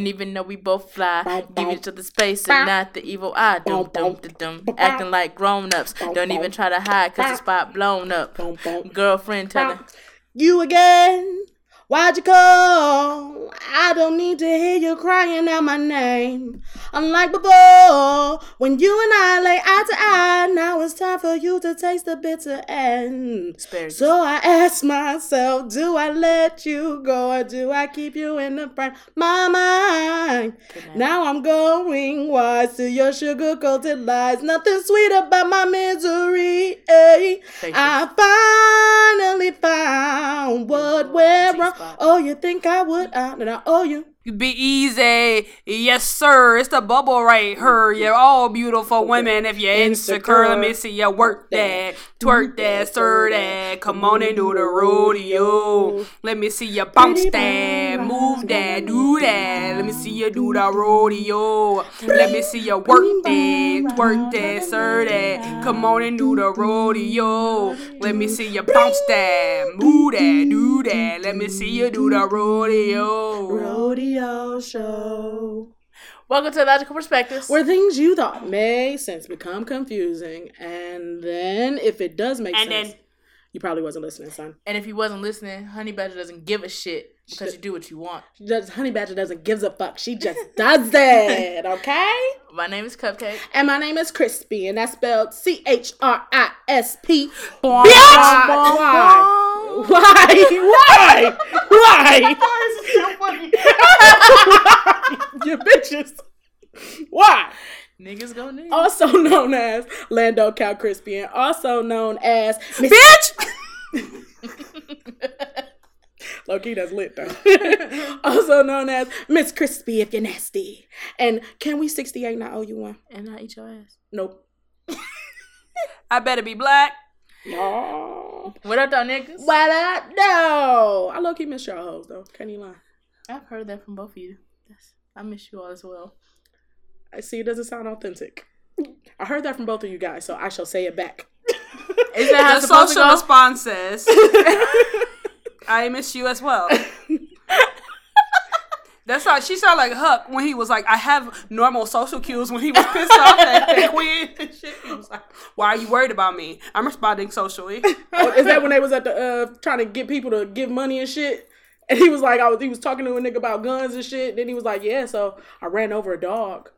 And even though we both fly, give each other space and not the evil eye. Dum dum dum dum. Acting like grown ups. Don't even try to hide cause the spot blown up. Girlfriend telling. You again? Why'd you call? I don't need to hear you crying out my name. Unlike before, when you and I lay eye to eye, now it's time for you to taste the bitter end. Asparagus. So I ask myself, do I let you go or do I keep you in the front of my mind? Now I'm going wise to your sugar coated lies. Nothing sweet about my misery. eh. I finally found what went wrong. Oh, you think I would? Mm. I, and I owe you. Be easy. Yes, sir. It's the bubble right here. You're all beautiful women. If you're insecure, let me see you work that. Twerk that, sir that. Come on and do the rodeo. Mm-hmm. Let me see you bounce that. Move that, do that. Let me see you do the rodeo. Let me see you work that. Twerk that, sir that. Come on and do the rodeo. Let me see you bounce that. Move that, do that. Let me see you do the rodeo. Rodeo show. Welcome to Logical Perspectives. Where things you thought made sense become confusing. And then, if it does make And sense, then- you probably wasn't listening, son. and if you wasn't listening, Honey Badger doesn't give a shit because you do what you want. Does, Honey Badger doesn't gives a fuck. She just does it, okay? My name is Cupcake. And my name is Crispy, and that's spelled C H R I S P. Why? Why? Why? Why? Why? you bitches. Why? Niggas go niggas. Also known as Lando Cal Crispy, and also known as Miss Bitch! Loki, that's lit though. also known as Miss Crispy if you're nasty. And can we 68 not owe you one? And I eat your ass. Nope. I better be black. No. What up, though, niggas? What up? No. I low key miss y'all hoes though. Can't even lie. I've heard that from both of you. Yes. I miss you all as well. I see it doesn't sound authentic. I heard that from both of you guys, so I shall say it back. Is that how The it's to social go? response says, I miss you as well. That's how she sounded like Huck when he was like, I have normal social cues when he was pissed off at the queen and shit. He was like, Why are you worried about me? I'm responding socially. Oh, is that when they was at the uh trying to get people to give money and shit? And he was like, I was he was talking to a nigga about guns and shit. Then he was like, Yeah, so I ran over a dog.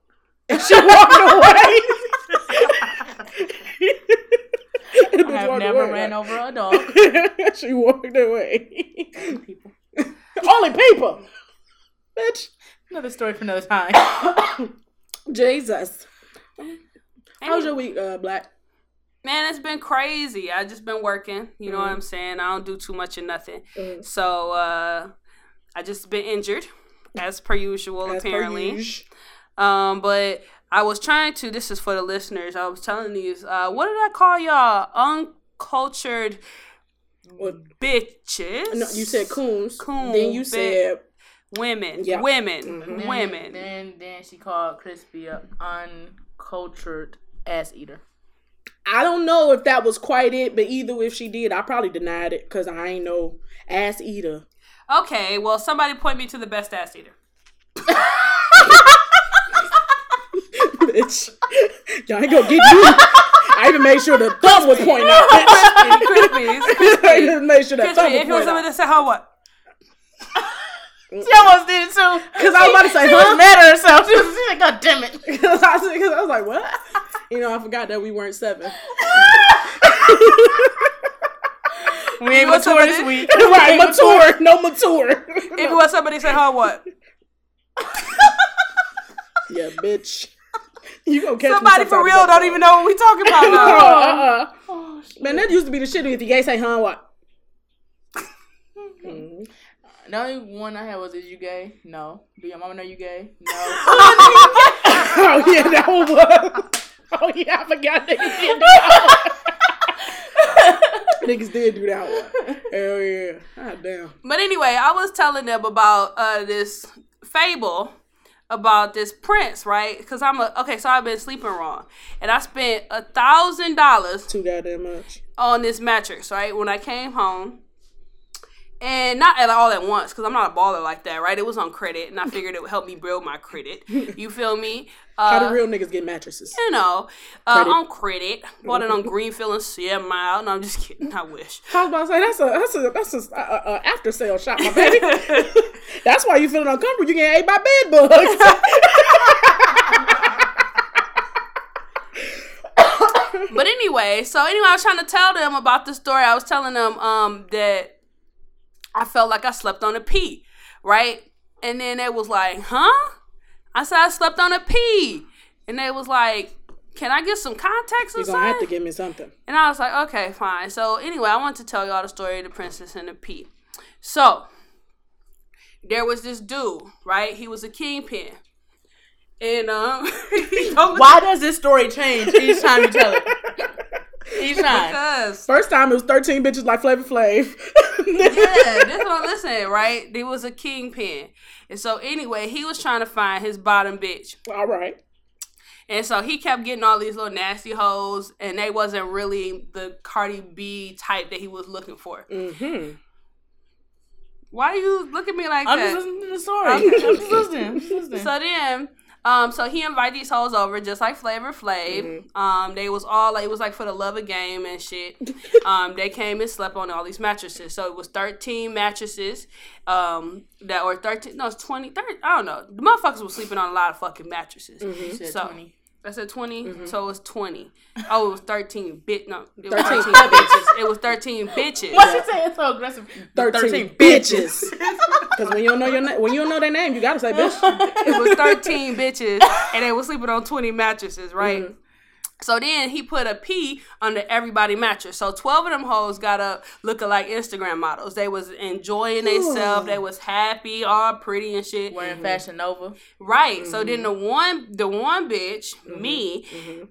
And she walked away. I have never ran over a dog. she walked away. People. Only people. Bitch. Another story for another time. Jesus. How was your week, uh, Black? Man, it's been crazy. I just been working. You know what I'm saying? I don't do too much of nothing. So uh I just been injured, as per usual, As apparently. usual. Um, but I was trying to. This is for the listeners. I was telling these. Uh, what did I call y'all? Uncultured What- bitches. No, you said coons. Coon, Then you bit- said women. Yeah. Women. Then- Women. Then then she called Crispy a uncultured ass eater. I don't know if that was quite it, but either if she did, I probably denied it because I ain't no ass eater. Okay. Well, somebody point me to the best ass eater. bitch. Y'all ain't gonna get you. I even made sure the thumb was pointing out, bitch. Crispies. I even made sure the thumb Crispy. was If it was pointing somebody out. that said, "How what?" She almost did it too. Because I was about to say, She was mad at herself. She was, she was like, God damn it. Because I, was- 'cause I was like, what? You know, I forgot that we weren't seven. We ain't What's mature up this with week. right, mature. No mature. If it was somebody that said, "How what?" yeah, bitch. You gonna catch Somebody for real don't even know what we talking about now. Uh-uh. Man, that used to be the shit if the gay say, huh, what? The only one I had was, is you gay? No. Do your mama know you gay? No. Oh, yeah, that one was. Oh, yeah, I forgot did that one. niggas did do that one. Hell yeah. God damn. But anyway, I was telling them about uh, this fable about this prince, right? Because I'm a okay, so I've been sleeping wrong, and I spent a thousand dollars Too goddamn much. on this mattress, right? When I came home, and not at all at once because I'm not a baller like that, right? It was on credit, and I figured it would help me build my credit. You feel me? How Uh, do real niggas get mattresses? you know, uh, Credit. on credit. Bought it on Greenfield and Seven Mile. No, I'm just kidding. I wish. I was about to say that's a that's a that's a, a, a after sale shop, my baby. that's why you feeling uncomfortable. You getting ate by bed bugs. but anyway, so anyway, I was trying to tell them about the story. I was telling them um that I felt like I slept on a pee, right? And then it was like, huh? I said I slept on a pee, and they was like, can I get some context or You're gonna have to give me something. And I was like, okay, fine. So anyway, I want to tell y'all the story of the princess and the pea. So there was this dude, right? He was a kingpin. And um Why does this story change each time you tell it? Each time. because First time it was 13 bitches like Flavor Flav. yeah, this one listen, right? There was a kingpin. And so anyway, he was trying to find his bottom bitch. All right. And so he kept getting all these little nasty hoes, and they wasn't really the Cardi B type that he was looking for. Mm-hmm. Why you look at me like that? I'm just listening to the story. I'm just listening. I'm just listening. So then, um, so he invited these hoes over just like Flavor Flav. Um, they was all like it was like for the love of game and shit. um, they came and slept on all these mattresses. So it was thirteen mattresses. Um, that or thirteen. No, it's 20, 30, I don't know. The motherfuckers was sleeping on a lot of fucking mattresses. You said So 20. I said 20 so it was twenty. Oh, it was thirteen. Bit no, it was 13 thirteen bitches. It was thirteen bitches. What's you say It's so aggressive? 13, bitches. Because when you don't know your na- when you don't know their name, you gotta say bitch. it was 13 bitches and they were sleeping on 20 mattresses, right? Mm-hmm. So then he put a P under everybody mattress. So 12 of them hoes got up looking like Instagram models. They was enjoying themselves. They was happy, all pretty and shit. Wearing Fashion Nova. Right. So Mm-hmm. then the one the one bitch, me,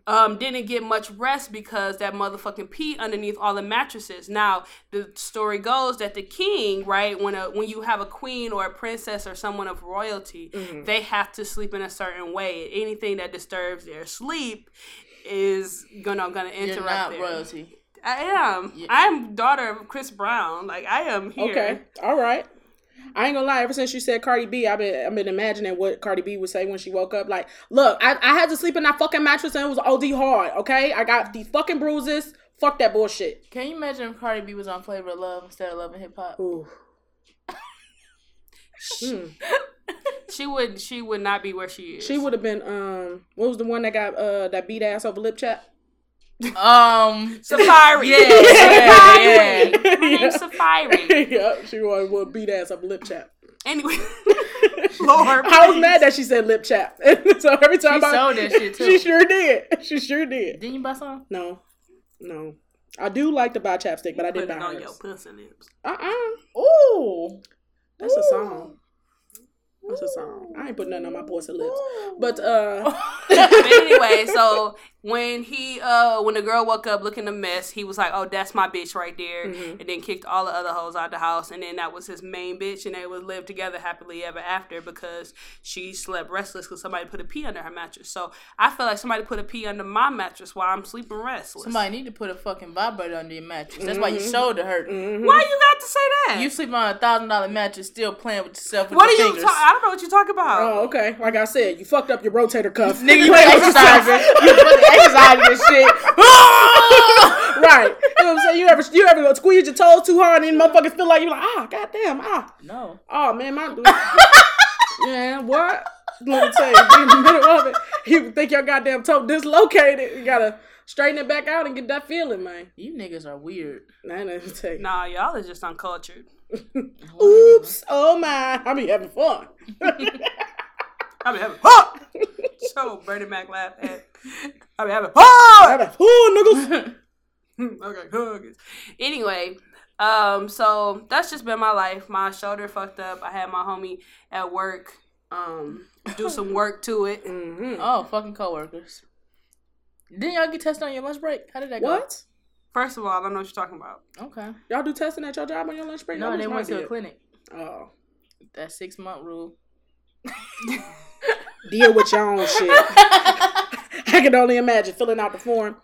um, didn't get much rest because that motherfucking pee underneath all the mattresses. Now the story goes that the king, right, when a when you have a queen or a princess or someone of royalty, Mm-hmm. they have to sleep in a certain way. Anything that disturbs their sleep is gonna gonna interrupt. You're interrupt not their- royalty. I am. I am daughter of Chris Brown. Like I am here. Okay. All right. I ain't gonna lie. Ever since you said Cardi B, I've been I've been imagining what Cardi B would say when she woke up. Like, look, I, I had to sleep in that fucking mattress and it was OD hard. Okay, I got these fucking bruises. Fuck that bullshit. Can you imagine if Cardi B was on Flavor of Love instead of Love and Hip Hop? Ooh. Hmm. She would she would not be where she is. She would have been um. What was the one that got uh that beat ass over lip chat? Um, Saaphyri. yeah, yeah, yeah. My name's Saaphyri. yep, she was would beat ass over lip chat. Anyway, Lord, I was please. mad that she said lip chat. so every time She I sold that shit, too. She sure did. She sure did. Didn't you buy some? No, no. I do like to buy chapstick, but I didn't it buy on your hers. pussy lips. Uh uh Ooh. That's a song. That's a song. I ain't put nothing on my pussy lips. But uh but anyway, so when he uh when the girl woke up looking a mess, he was like, "Oh, that's my bitch right there," Mm-hmm. and then kicked all the other hoes out the house, and then that was his main bitch, and they would live together happily ever after because she slept restless because somebody put a pee under her mattress. So I feel like somebody put a pee under my mattress while I'm sleeping restless. Somebody need to put a fucking vibrator under your mattress. That's why your shoulder hurt. Why you got to say that? You sleep on a thousand dollar mattress, still playing with yourself with what are your you? fingers. Ta- I don't know what you're talking about. oh okay. Like I said, you fucked up your rotator cuff. Nigga, you been exercising. you been exercising this shit. right. You know what I'm saying? You ever you ever squeeze your toes too hard and then motherfuckers feel like you're like, ah, goddamn, ah. no. Oh man, my Yeah, what? Let me tell you, in the middle of it. You would think your goddamn toe dislocated. You gotta straighten it back out and get that feeling, man. You niggas are weird. Nah, nah, let tell you. Nah, y'all are just uncultured. Oops, oh my. I be having fun. I be having fun. so Bernie Mac laughed at. I be having fun. having fun, niggas. okay, huggers. Anyway, um, so that's just been my life. My shoulder fucked up. I had my homie at work, um, do some work to it. Mhm. Oh, fucking coworkers. Didn't y'all get tested on your lunch break? How did that go? What? First of all, I don't know what you're talking about. Okay. Y'all do testing at your job on your lunch break? I No, wish they mine went to a clinic. Oh. That six month rule. Deal with your own shit. I can only imagine filling out the form.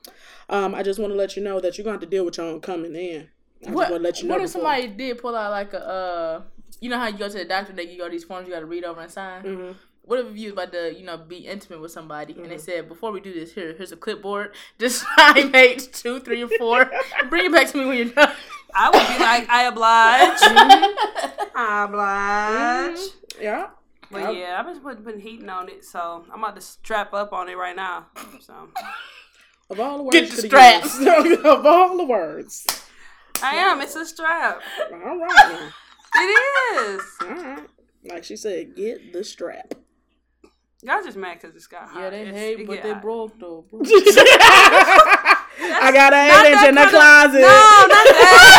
Um, I just want to let you know that you're going to have to deal with your own coming in. I What, just want to let you know. what if before. somebody did pull out like a, uh, you know how you go to the doctor, they give you all these forms you got to read over and sign? Mhm. What if you was about to, you know, be intimate with somebody and Mm-hmm. they said, before we do this, here, here's a clipboard, just sign page two, three, or four, bring it back to me when you're done. I would be like, I oblige. Mm-hmm. I oblige. Yeah. But Yep. yeah, I've just been, been heating on it, so I'm about to strap up on it right now. So Of all the words, Get the coulda straps. of all the words. I am. It's a strap. All right. it is. All right. Like she said, get the strap. Y'all just mad because it's got hot. Yeah, they It's- hate, it but they hot. broke though. Bro. I got an Not eight inch in the closet. No, not that.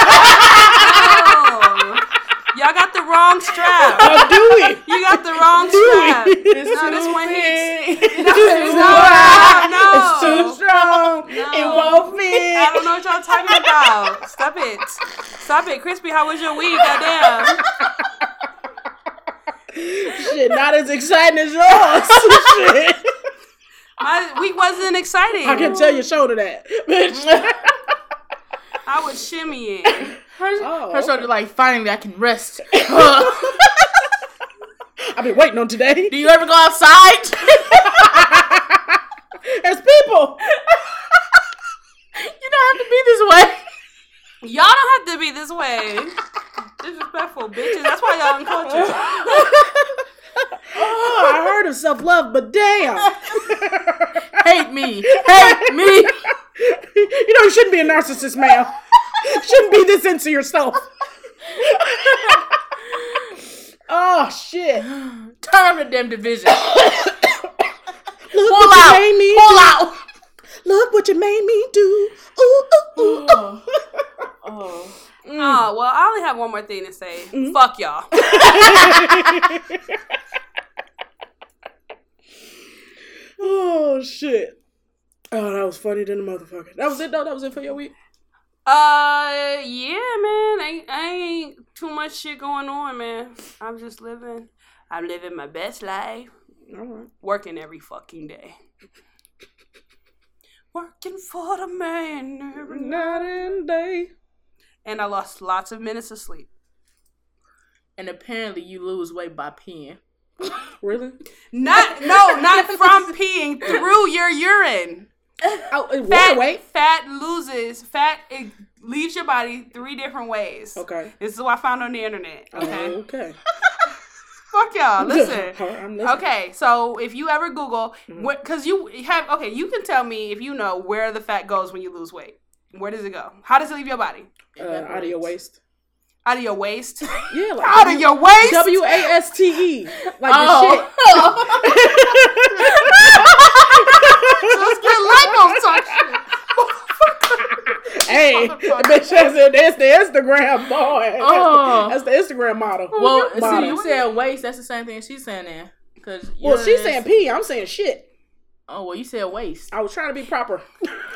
Y'all got the wrong strap. Oh, do we? You got the wrong strap. we? No, this one hits. It's No, too no, no. It's too strong. No. It won't fit. I don't know what y'all talking about. Stop it. Stop it. Crispy, how was your week? Goddamn. Shit, not as exciting as yours. Shit. My week wasn't exciting. I can tell your shoulder that, bitch. I was shimmying. Her, Oh, her shoulder like, finally I can rest. I've been waiting on today. Do you ever go outside? There's people. you don't have to be this way. Y'all don't have to be this way. Disrespectful bitches. That's why y'all uncultured. Oh, I heard of self love, but damn. Hate me. Hate me. you know you shouldn't be a narcissist, ma'am. Shouldn't be this into yourself. oh shit. Turn the damn division. Look Pull what out. you made me Pull do. out. Look what you made me do. Ooh, ooh, ooh, ooh. Oh. Oh, well, I only have one more thing to say. Mm-hmm. Fuck y'all. oh shit. Oh, that was funny than the motherfucker. That was it though. That was it for your week. Uh, yeah, man. I, I ain't too much shit going on, man. I'm just living. I'm living my best life. Right. Working every fucking day. Working for the man every night. Night and day. And I lost lots of minutes of sleep. And apparently you lose weight by peeing. Really? Not no, not from peeing through your urine. Oh, uh, water Fat, weight. fat loses fat. It leaves your body three different ways. Okay. This is what I found on the internet. Okay. Okay. Fuck y'all. Listen. Listening. Okay, so if you ever Google, Mm-hmm. what, because you have, okay, you can tell me if you know where the fat goes when you lose weight. Where does it go? How does it leave your body? Uh, out of your waist. Out of your waist? Yeah, like Out of your waist? W A S T E. Like Oh. Let's get lipo talk shit. Hey, the bitch that's the Instagram boy. Oh. That's the Instagram model. Well, see, you said waist. That's the same thing she's saying there. Cause Well, she's saying pee. I'm saying shit. Oh, well, you said waste. I was trying to be proper.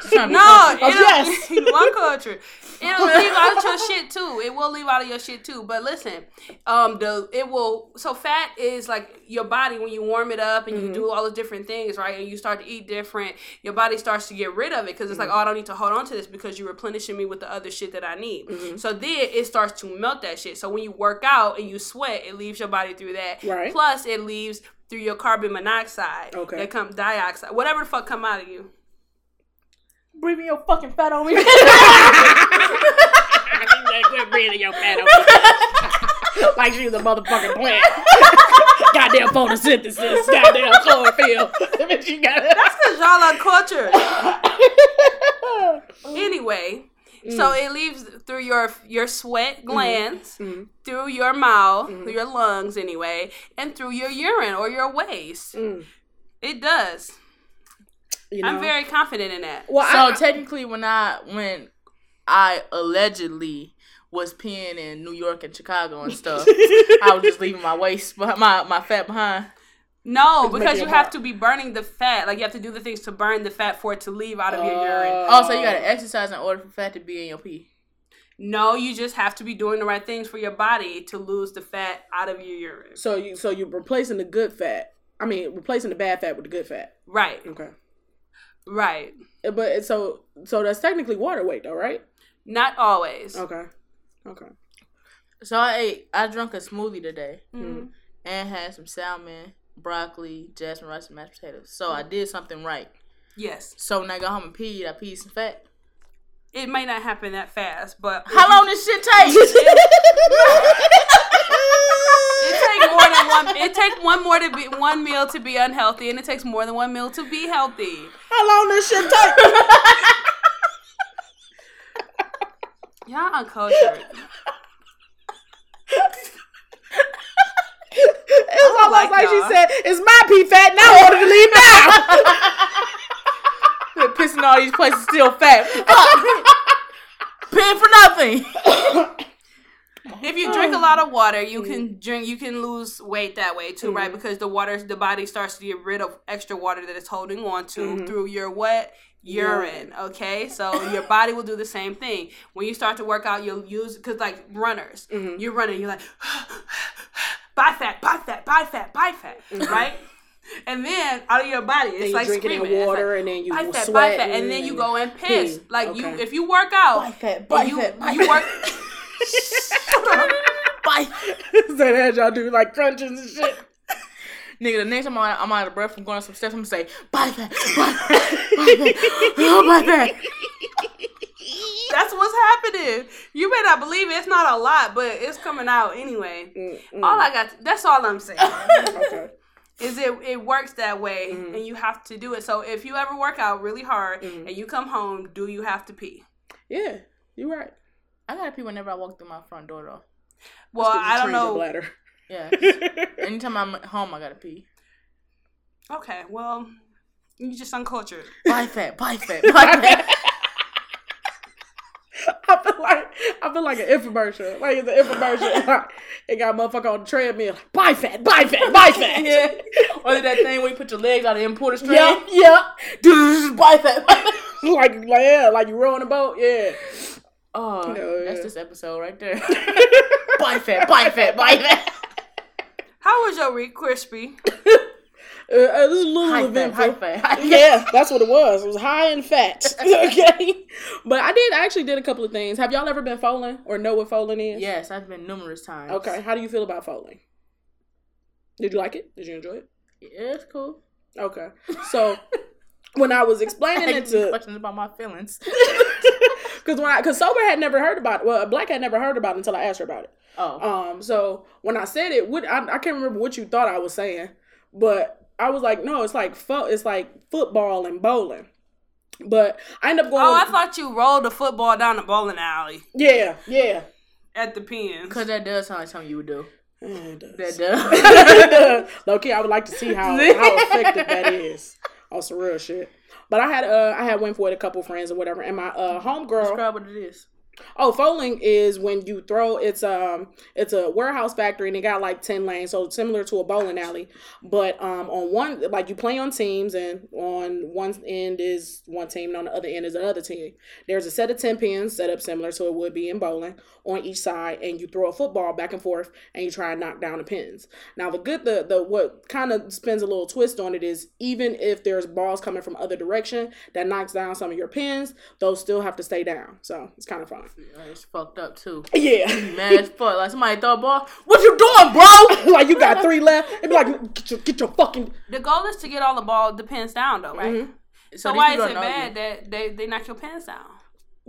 She's trying to be No, funky. it'll, oh, yes. one culture. It'll leave out of your shit too. It will leave out of your shit too. But listen, um, the it will. So fat is like your body when you warm it up and you mm-hmm. do all the different things, right? And you start to eat different. Your body starts to get rid of it because it's like, mm-hmm. oh, I don't need to hold on to this because you're replenishing me with the other shit that I need. Mm-hmm. So then it starts to melt that shit. So when you work out and you sweat, it leaves your body through that. Right. Plus, it leaves through your carbon monoxide. Okay. That come dioxide, whatever the fuck come out of you. breathing your fucking fat on me. Quit breathing your fat on me. Like she's a motherfucking plant. Goddamn photosynthesis. Goddamn chlorophyll. Bitch, you got it. That's because y'all are cultured. anyway, Mm. so it leaves through your your sweat mm-hmm. glands, mm-hmm. through your mouth, mm-hmm. through your lungs anyway, and through your urine or your waste. Mm. It does. You know? I'm very confident in that. well. so I, technically, when I when I allegedly was peeing in New York and Chicago and stuff, I was just leaving my waist, behind, my my fat behind. No, because you have to be burning the fat. Like you have to do the things to burn the fat for it to leave out of your urine. Oh, so you gotta exercise in order for fat to be in your pee. No, you just have to be doing the right things for your body to lose the fat out of your urine. So you so you're replacing the good fat. I mean, replacing the bad fat with the good fat. Right, Okay. right. Uh, But so so that's technically water weight though, right? Not always. Okay. Okay. So I ate. I drank a smoothie today Mhm. and had some salmon, broccoli, jasmine rice, and mashed potatoes. So I mm. did something right. Yes. So when I got home and peed, I peed some fat. It may not happen that fast, but How long does shit take? It takes more than one. It takes one more to be one meal to be unhealthy, and it takes more than one meal to be healthy. How long does shit take? Y'all uncultured. It was almost like like, she said, "It's my pee fat now. I order to leave now." Pissing all these places still fat. Paying for nothing. If you drink a lot of water, you oh, can drink. You can lose weight that way too, right? Because the water, the body starts to get rid of extra water that it's holding on to mm-hmm. through your what urine. Okay, so your body will do the same thing. When you start to work out, you'll use because like runners, mm-hmm. you're running, you're like, buy fat, buy fat, buy fat, buy fat, mm-hmm. right? And then out of your body, it's Then like drinking screaming. Water, like, and then you buy fat, sweat, buy fat, and then you go and piss. pee. Like you, if you work out, Buy fat, buy you, fat, buy you fat. work. Bye. so that y'all do like crunches and shit. Nigga, the next time I'm, I'm out of breath from going up some steps, I'm gonna say, buy that, buy that, buy that, oh, buy that. That's what's happening. You may not believe it. It's not a lot, but it's coming out anyway. Mm, All I got. that's all I'm saying. Okay. is it it works that way, Mm-hmm. and you have to do it. So if you ever work out really hard Mm-hmm. and you come home, do you have to pee? Yeah, you're right. I gotta pee whenever I walk through my front door, though. Well, I don't know. Bladder. Yeah. Anytime I'm at home, I gotta pee. Okay, well, you just uncultured. Buy fat, buy fat, buy fat. I feel like I feel like an infomercial. Like it's an infomercial. it got a motherfucker on the treadmill. Like, buy fat, buy fat, buy fat. yeah. Or that thing where you put your legs out of the importer string. Yeah, yeah. buy fat, buy fat. like, like yeah, like you rowing a boat. Yeah. Oh, Yeah, that's yeah. this episode right there. buy fat, buy fat, buy fat. How was your week, crispy? Uh, uh, this is a little High fat, eventful. high fat, high yeah, that's what it was. It was high in fat. okay, but I did I actually did a couple of things. Have y'all ever been fowling or know what fowling is? Yes, I've been numerous times. Okay, how do you feel about fowling? Did you like it? Did you enjoy it? Yeah, it's cool. Okay, so when I was I explaining it to, questions about my feelings. because when I, because sober had never heard about it. Well, black had never heard about it until I asked her about it. Oh, Um, so when I said it, what I, I can't remember what you thought I was saying, but I was like, no, it's like fo- it's like football and bowling. But I ended up going. Oh, I thought you rolled the football down the bowling alley yeah, yeah. at the pins. because that does sound like something you would do. Yeah, it does. That does. Low key, I would like to see how, how effective that is. On some real shit. But I had uh I had went for it a couple friends or whatever, and my uh homegirl. Describe what it is. Oh, fowling is when you throw. It's um it's a warehouse factory and it got like ten lanes, so similar to a bowling alley. But um on one like you play on teams, and on one end is one team, and on the other end is another team. There's a set of ten pins set up similar to it would be in bowling on each side, and you throw a football back and forth, and you try and knock down the pins. Now the good the the what kind of spins a little twist on it is even if there's balls coming from other direction that knocks down some of your pins, those still have to stay down. So it's kind of fun. It's fucked up too. Yeah. Man, it's fuck. Like somebody throw a ball. What you doing, bro? like you got three left. It'd be like get your get your fucking The goal is to get all the ball the pins down, though, right? Mm-hmm. So, these why is it bad you. that they they knock your pins down?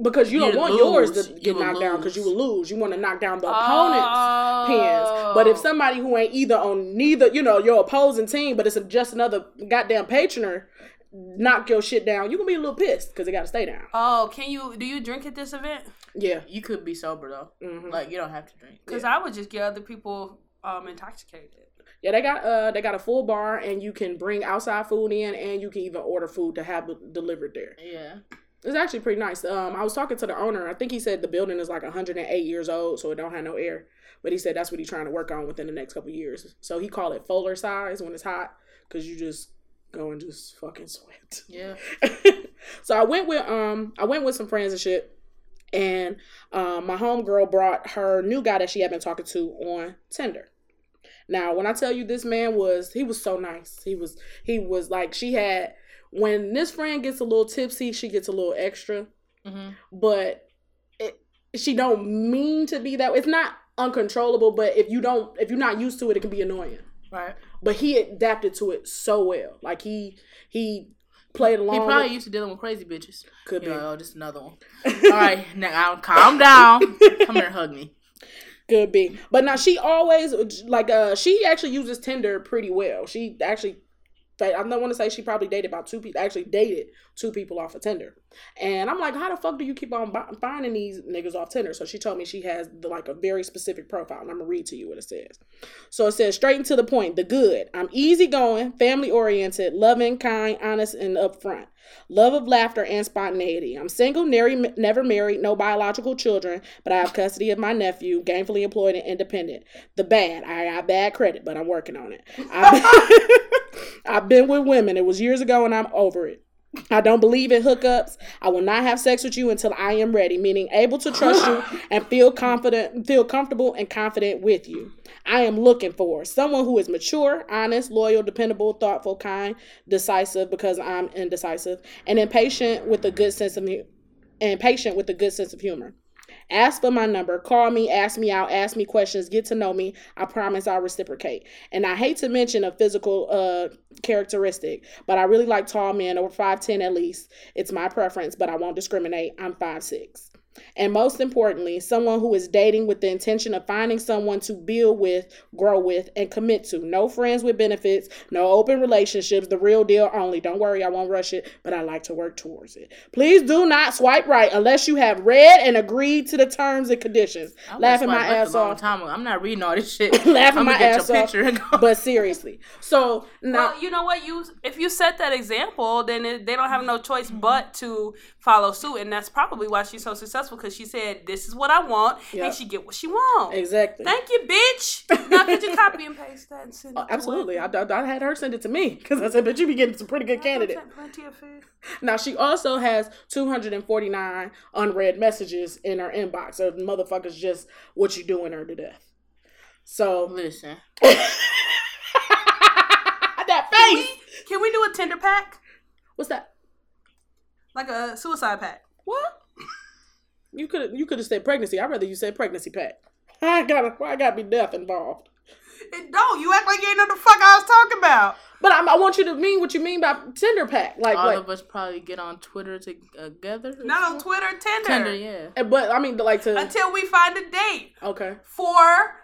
because you don't You'd want yours to You get would knocked down because you lose. will lose. You want to knock down the Oh. opponent's pins. But if somebody who ain't either on neither, you know, your opposing team, but it's just another goddamn patroner, knock your shit down, you're gonna be a little pissed because it got to stay down. Oh, can you do you drink at this event? Yeah. You could be sober though. Mhm. Like you don't have to drink. Because I would just get other people um intoxicated. Yeah, they got uh they got a full bar and you can bring outside food in and you can even order food to have delivered there. Yeah. It's actually pretty nice. Um, I was talking to the owner. I think he said the building is like 108 years old, so it don't have no air. But he said that's what he's trying to work on within the next couple of years. So he called it Fuller size when it's hot, cause you just go and just fucking sweat. Yeah. so I went with um I went with some friends and shit, and um my homegirl brought her new guy that she had been talking to on Tinder. Now, when I tell you this man was he was so nice. He was he was like she had when this friend gets a little tipsy, she gets a little extra. hmm But it, she don't mean to be that. It's not uncontrollable, but if you don't, if you're not used to it, it can be annoying. Right. But he adapted to it so well. Like he he played along. He probably with- used to dealing with crazy bitches. could You be. know, oh, just another one. All right, now calm down. Come here, hug me. Could be. But now she always like uh she actually uses Tinder pretty well. She actually I don't want to say she probably dated about two people. Actually dated two people off of Tinder, and I'm like, how the fuck do you keep on finding these niggas off Tinder? So she told me she has the, like a very specific profile, and I'm gonna read to you what it says. So it says straight and to the point. The good. I'm easygoing, family oriented, loving, kind, honest, and upfront. Love of laughter and spontaneity. I'm single, never, married, no biological children, but I have custody of my nephew, gainfully employed and independent. The bad. I got bad credit, but I'm working on it. I've, I've been with women. It was years ago and I'm over it. I don't believe in hookups. I will not have sex with you until I am ready, meaning able to trust you and feel confident, feel comfortable and confident with you. I am looking for someone who is mature, honest, loyal, dependable, thoughtful, kind, decisive because I'm indecisive, and impatient with a good sense of and patient with a good sense of humor. Ask for my number. Call me, ask me out, ask me questions, get to know me. I promise I'll reciprocate. And I hate to mention a physical uh characteristic, but I really like tall men over 5'10 at least. It's my preference, but I won't discriminate. I'm 5'6. And most importantly, someone who is dating with the intention of finding someone to build with, grow with, and commit to. No friends with benefits, no open relationships, the real deal only. Don't worry, I won't rush it, but I like to work towards it. Please do not swipe right unless you have read and agreed to the terms and conditions. I was Laughing my ass a long off. Time. I'm not reading all this shit. Laughing my ass off. picture and go. But seriously. So now Well, you know what? You if you set that example, then it, they don't have no choice but to follow suit, and that's probably why she's so successful because she said, "This is what I want," Yeah. and she get what she wants. exactly. Thank you, bitch. Now could you copy and paste that and send it? Uh, Absolutely. I, I, I had her send it to me because I said, but you be getting some pretty good candidates. Plenty of food. Now she also has 249 unread messages in her inbox. So motherfuckers just what you doing her to death. So Listen, that Can face. we, can we do a Tinder pack, What's that? Like a suicide pack? What? You could you could have said pregnancy. I'd rather you say pregnancy pack. I gotta why I gotta be death involved. It don't. You act like you ain't know the fuck I was talking about. But I, I want you to mean what you mean by Tinder pack. Like, all like of us probably get on Twitter together. or Not on? Twitter, Tinder. Tinder, yeah. eh, but I mean like to Until we find a date okay. for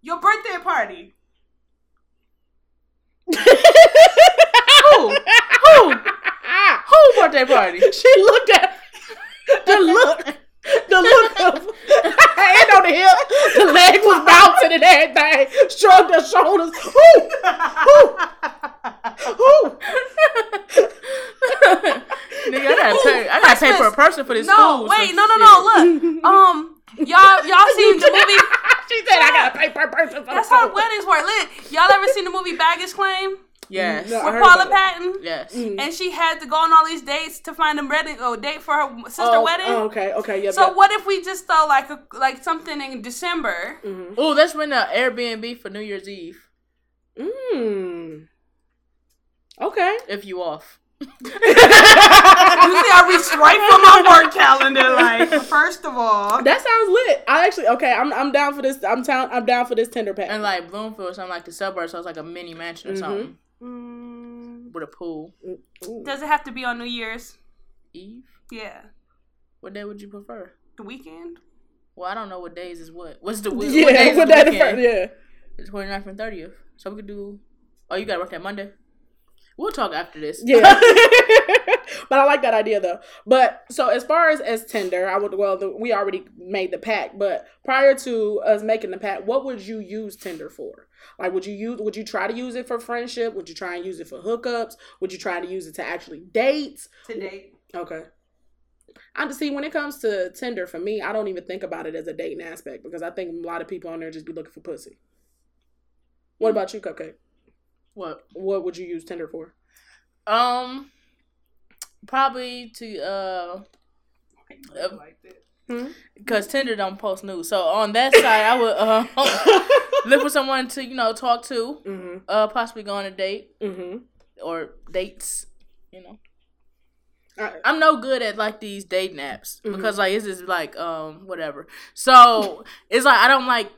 your birthday party. Who? Who? Who birthday party? she looked at the look, the look of hand on the hip, the leg was bouncing and everything. Shrugged her shoulders. Who? Who? Who? Nigga, I gotta pay. I gotta pay for a person for this No, food. wait, so no, no, shit. no. Look, um, y'all, y'all seen the movie? She said, "I gotta pay per person for this. That's how weddings work. Look, y'all ever seen the movie Baggage Claim Yes. No. With Paula about it. Patton? Yes. And she had to go on all these dates to find a wedding, or date for her sister Oh, wedding. oh, okay, okay, yeah. So but- what if we just throw like a, like something in December? Oh, that's when the Airbnb for New Year's Eve Mm. Okay. if you off. you see, I reached right from my work calendar. Like, first of all, That sounds lit. I actually okay. I'm I'm down for this. I'm down. I'm down for this Tinder pack. And like Bloomfield, or something like the suburbs, so it's like a mini mansion or Mhm. something mm, with a pool. Ooh. does it have to be on New Year's? Eve. Yeah, What day would you prefer? the weekend. Well, I don't know what days is what. What's the what, yeah, what days what is day the the first? weekend? Yeah. It's 29th and 30th. So we could do. Oh, you got to work that Monday? We'll talk after this. Yeah. but I like that idea though. But so as far as as Tinder, I would well the, we already made the pack, but prior to us making the pack, what would you use Tinder for? Like would you use would you try to use it for friendship? Would you try and use it for hookups? Would you try to use it to actually date? Today. Okay. I'm just see when it comes to Tinder for me, I don't even think about it as a dating aspect because I think a lot of people on there just be looking for pussy. What about you, Cupcake? What? What would you use Tinder for? Um, probably to uh, because Tinder don't post news. So on that side, I would uh look for someone to you know talk to, Mm-hmm. uh, possibly go on a date Mm-hmm. or dates. You know, I- I'm no good at like these dating apps Mhm. because like it's just like um whatever. So it's like I don't like.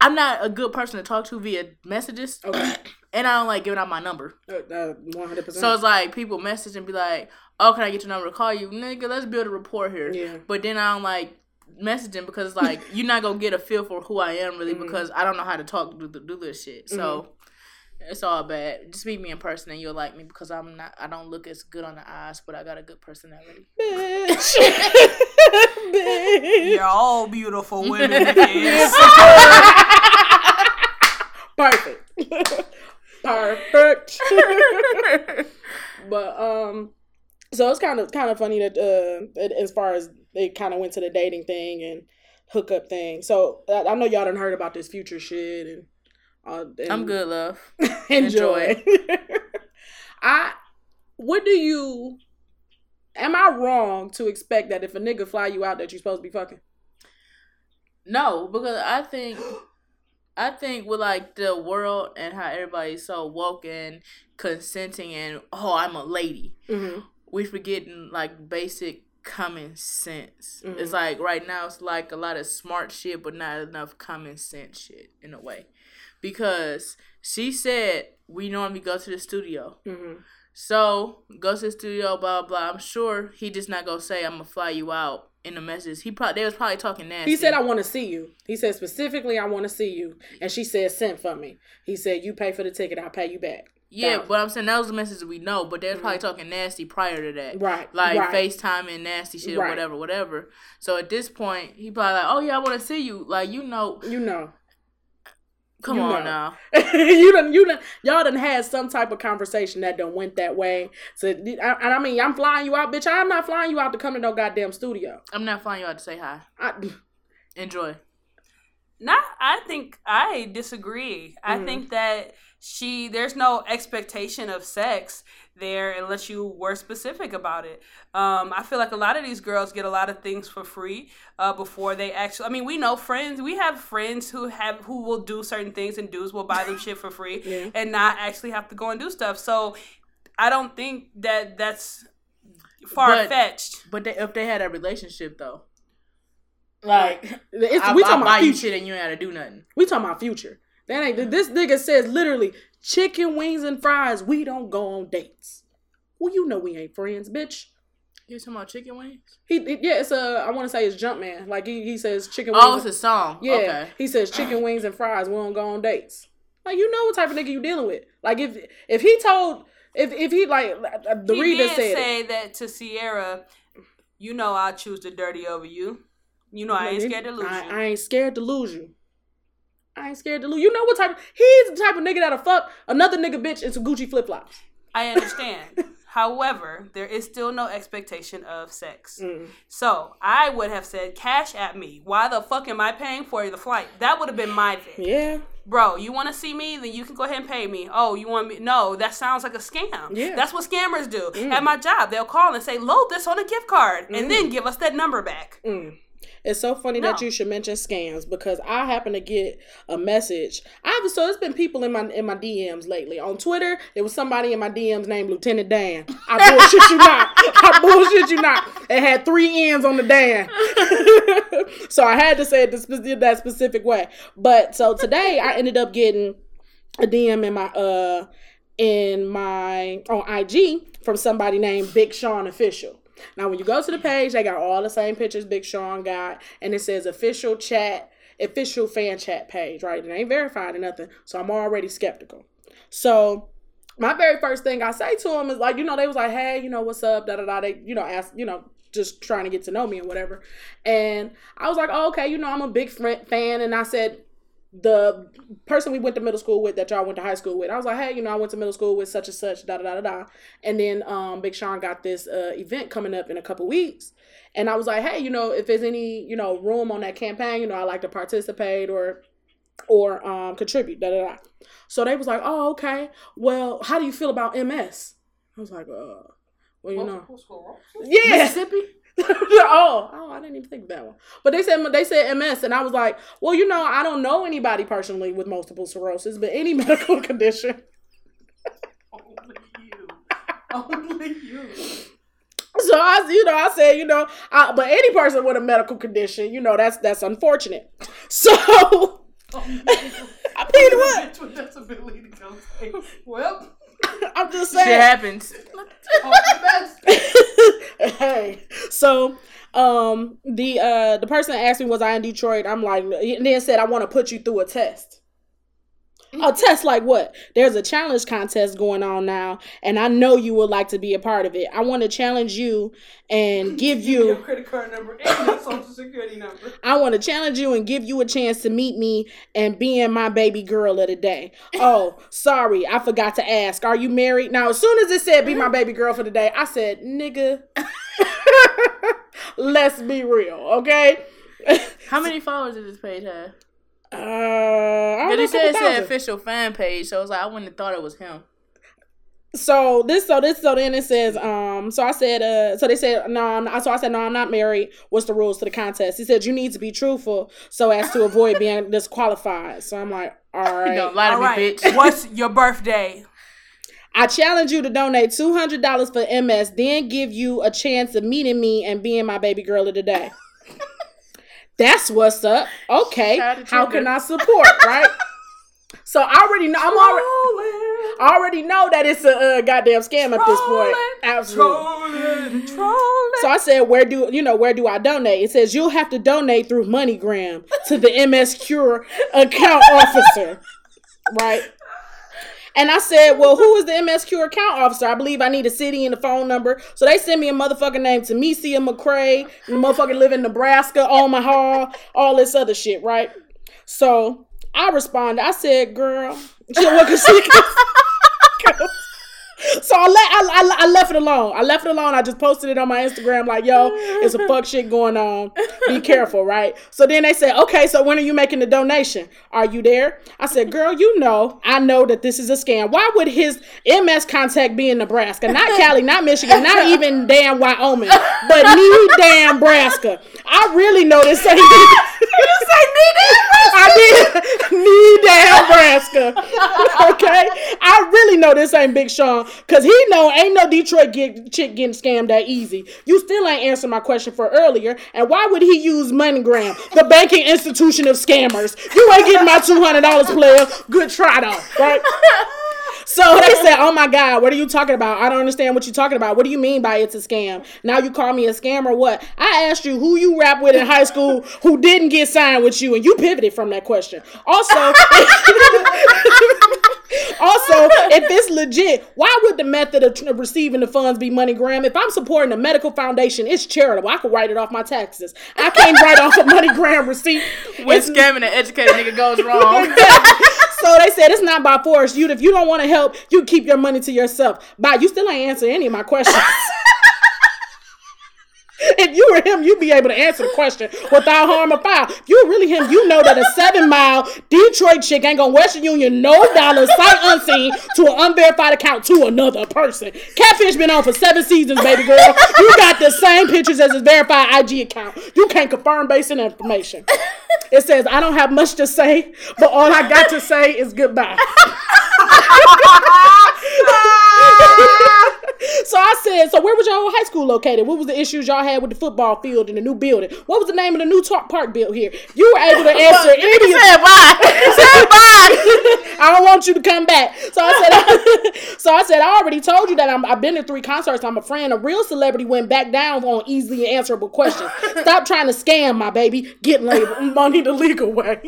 I'm not a good person to talk to via messages, Okay. and I don't like giving out my number. One hundred percent. So it's like people message and be like, "Oh, can I get your number to call you, nigga? Let's build a rapport here." Yeah. But then I don't like messaging because it's like you're not gonna get a feel for who I am really Mhm. because I don't know how to talk do, do this shit. So Mm-hmm. it's all bad. Just meet me in person and you'll like me because I'm not. I don't look as good on the eyes, but I got a good personality. bitch. bitch. You're all beautiful women. Perfect. Perfect. but um, so it's kind of kind of funny that uh, it- as far as they kind of went to the dating thing and hookup thing. So I, I know y'all done heard about this future shit and. Uh, and I'm good, love. enjoy. I. What do you? Am I wrong to expect that if a nigga fly you out that you're supposed to be fucking? No, because I think I think with like the world and how everybody's so woke and consenting and oh I'm a lady, Mm-hmm. we forgetting like basic common sense. Mhm. It's like right now it's like a lot of smart shit, but not enough common sense shit in a way, because she said we normally go to the studio. Mm-hmm. So go to the studio, blah blah. I'm sure he just not gonna say I'm gonna fly you out in the message. He probably they was probably talking nasty. He said, I want to see you. He said specifically, I want to see you. And she said, sent for me. He said, you pay for the ticket, I'll pay you back. Yeah, Thousand. but I'm saying that was the message we know, but they was probably mm-hmm. talking nasty prior to that. Right. Like right. FaceTime and nasty shit or whatever, whatever. So at this point, he probably like, Oh yeah, I wanna see you. Like, you know You know. Come You on know. now. you done, you done, y'all done had some type of conversation that done went that way. So, and I mean, I'm flying you out, bitch. I'm not flying you out to come to no goddamn studio. I'm not flying you out to say hi. I, Enjoy. Not, I think I disagree. I Mhm. think that she there's no expectation of sex there unless you were specific about it. Um, I feel like a lot of these girls get a lot of things for free uh, before they actually. I mean, we know friends. We have friends who have who will do certain things, and dudes will buy them shit for free Yeah. and not actually have to go and do stuff. So I don't think that that's far fetched. But they, if they had a relationship though. Like it's, I, we I talking buy about future. shit and you ain't gotta do nothing. We talking about future. That ain't this nigga says literally chicken wings and fries. We don't go on dates. Well, you know we ain't friends, bitch. You talking about chicken wings? He, he- yeah, it's a I want to say it's Jumpman. Like he, he says chicken wings. Oh, it's a song. yeah, Okay. he says chicken wings and fries. We don't go on dates. Like you know what type of nigga you dealing with. Like if if he told if if he like uh, the he reader said it. say that to Ciara. You know, I choose the dirty over you. You know, I ain't scared to lose I, you. I ain't scared to lose you. I ain't scared to lose. You know what type? Of, he's the type of nigga that'll fuck another nigga bitch in some Gucci flip flops. I understand. However, there is still no expectation of sex. Mm. So I would have said, cash at me. Why the fuck am I paying for the flight? That would have been my thing. Yeah, Bro, you want to see me? Then you can go ahead and pay me. Oh, you want me? No, that sounds like a scam. Yeah. That's what scammers do. Mm. At my job, they'll call and say, load this on a gift card and then give us that number back. Mm. It's so funny that you should mention scams because I happen to get a message. I've so it's been people in my in my DMs lately. On Twitter, there was somebody in my DMs named Lieutenant Dan. I bullshit you not. I bullshit you not. It had three N's on the Dan. so I had to say it spe- that specific way. But so today I ended up getting a DM in my uh in my on IG from somebody named Big Sean Official. Now, when you go to the page, they got all the same pictures Big Sean got, and it says official chat, official fan chat page, right? It ain't verified or nothing, so I'm already skeptical. So, my very first thing I say to him is like, you know, they was like, hey, you know, what's up? Da da da. They, you know, ask, you know, just trying to get to know me and whatever. And I was like, oh, okay, you know, I'm a big fan, and I said, the person we went to middle school with that y'all went to high school with. I was like, hey, you know, I went to middle school with such and such, da da da da da. And then um Big Sean got this uh event coming up in a couple weeks. And I was like, hey, you know, if there's any, you know, room on that campaign, you know, I like to participate or or um contribute, da da da. So they was like, Oh, okay. Well, how do you feel about MS? I was like, uh, well, you know. Yeah. Mississippi? oh, oh, I didn't even think of that one. But they said they said MS, and I was like, well, you know, I don't know anybody personally with multiple sclerosis, but any medical condition. Only you. Only you. So I, you know, I said, you know, I, but any person with a medical condition, you know, that's that's unfortunate. So oh, I mean, what? with disability. Well, I'm just Shit saying. happens. hey, so um, the uh the person asked me was I in Detroit. I'm like, and then said I want to put you through a test. A test like what? There's a challenge contest going on now, and I know you would like to be a part of it. I want to challenge you and give your you. credit card number and your social security number. I want to challenge you and give you a chance to meet me and being my baby girl of the day. Oh, sorry, I forgot to ask. Are you married? Now, as soon as it said be my baby girl for the day, I said, nigga, let's be real, okay? How many followers does this page have? Uh, I don't But know, it said it couple said official fan page, so I was like, I wouldn't have thought it was him. so this, so this, so then it says, um, so I said, uh, so they said, no, I'm not, so I said, no, I'm not married. What's the rules to the contest? He said, you need to be truthful so as to avoid being disqualified. So I'm like, all right. Don't lie to All me, right. bitch. What's your birthday? I challenge you to donate two hundred dollars for MS, then give you a chance of meeting me and being my baby girl of the day. That's what's up. Okay, Shout out to how can I support? Right. So I already know. I'm already. I already know that it's a uh, goddamn scam at this point. Absolutely. Trolling, trolling. So I said, where do you know where do I donate? It says you'll have to donate through MoneyGram to the MS Cure account officer, right? And I said, well, who is the MS Cure account officer? I believe I need a city and a phone number. So they sent me a motherfucking name, Tamesia McCrae, the motherfucker live in Nebraska, Omaha, all this other shit, right? So I responded. I said, girl, she, well, 'cause she, so I, let, I, I, I left it alone. I left it alone. I just posted it on my Instagram like, yo, it's a fuck shit going on. Be careful, right? So then they said, okay, so when are you making the donation? Are you there? I said, girl, you know, I know that this is a scam. Why would his MS contact be in Nebraska? Not Cali, not Michigan, not even damn Wyoming, but New damn Nebraska. I really know this ain't. You say I did need damn Nebraska. Okay, I really know this ain't Big Sean because he know ain't no Detroit get, chick getting scammed that easy. You still ain't answering my question for earlier. And why would he use MoneyGram, the banking institution of scammers? You ain't getting my two hundred dollars, player. Good try though, right? So they said, "Oh my God, what are you talking about? I don't understand what you're talking about. What do you mean by it's a scam? Now you call me a scam or what? I asked you who you rap with in high school who didn't get signed with you, and you pivoted from that question. Also, also, if it's legit, why would the method of receiving the funds be MoneyGram? If I'm supporting a medical foundation, it's charitable. I could write it off my taxes. I can't write off a MoneyGram receipt. When It's- scamming an educated nigga goes wrong. so they said it's not by force. You, if you don't want to help, you keep your money to yourself. Bye. You still ain't answer any of my questions. if you were him, you'd be able to answer the question without harm or foul. If you were really him, you know that a seven mile Detroit chick ain't gonna Western Union no dollars sight unseen to an unverified account to another person. Catfish been on for seven seasons, baby girl. You got the same pictures as his verified IG account. You can't confirm based on information. It says, I don't have much to say, but all I got to say is goodbye. so I said, so where was your old high school located? What was the issues y'all had with the football field in the new building? What was the name of the new talk park built here? You were able to answer any of Say bye. Say bye. I don't want you to come back. So I said, so I said, I already told you that I'm, I've been to three concerts. I'm a friend. A real celebrity went back down on easily answerable questions. Stop trying to scam my baby. Get money the legal way.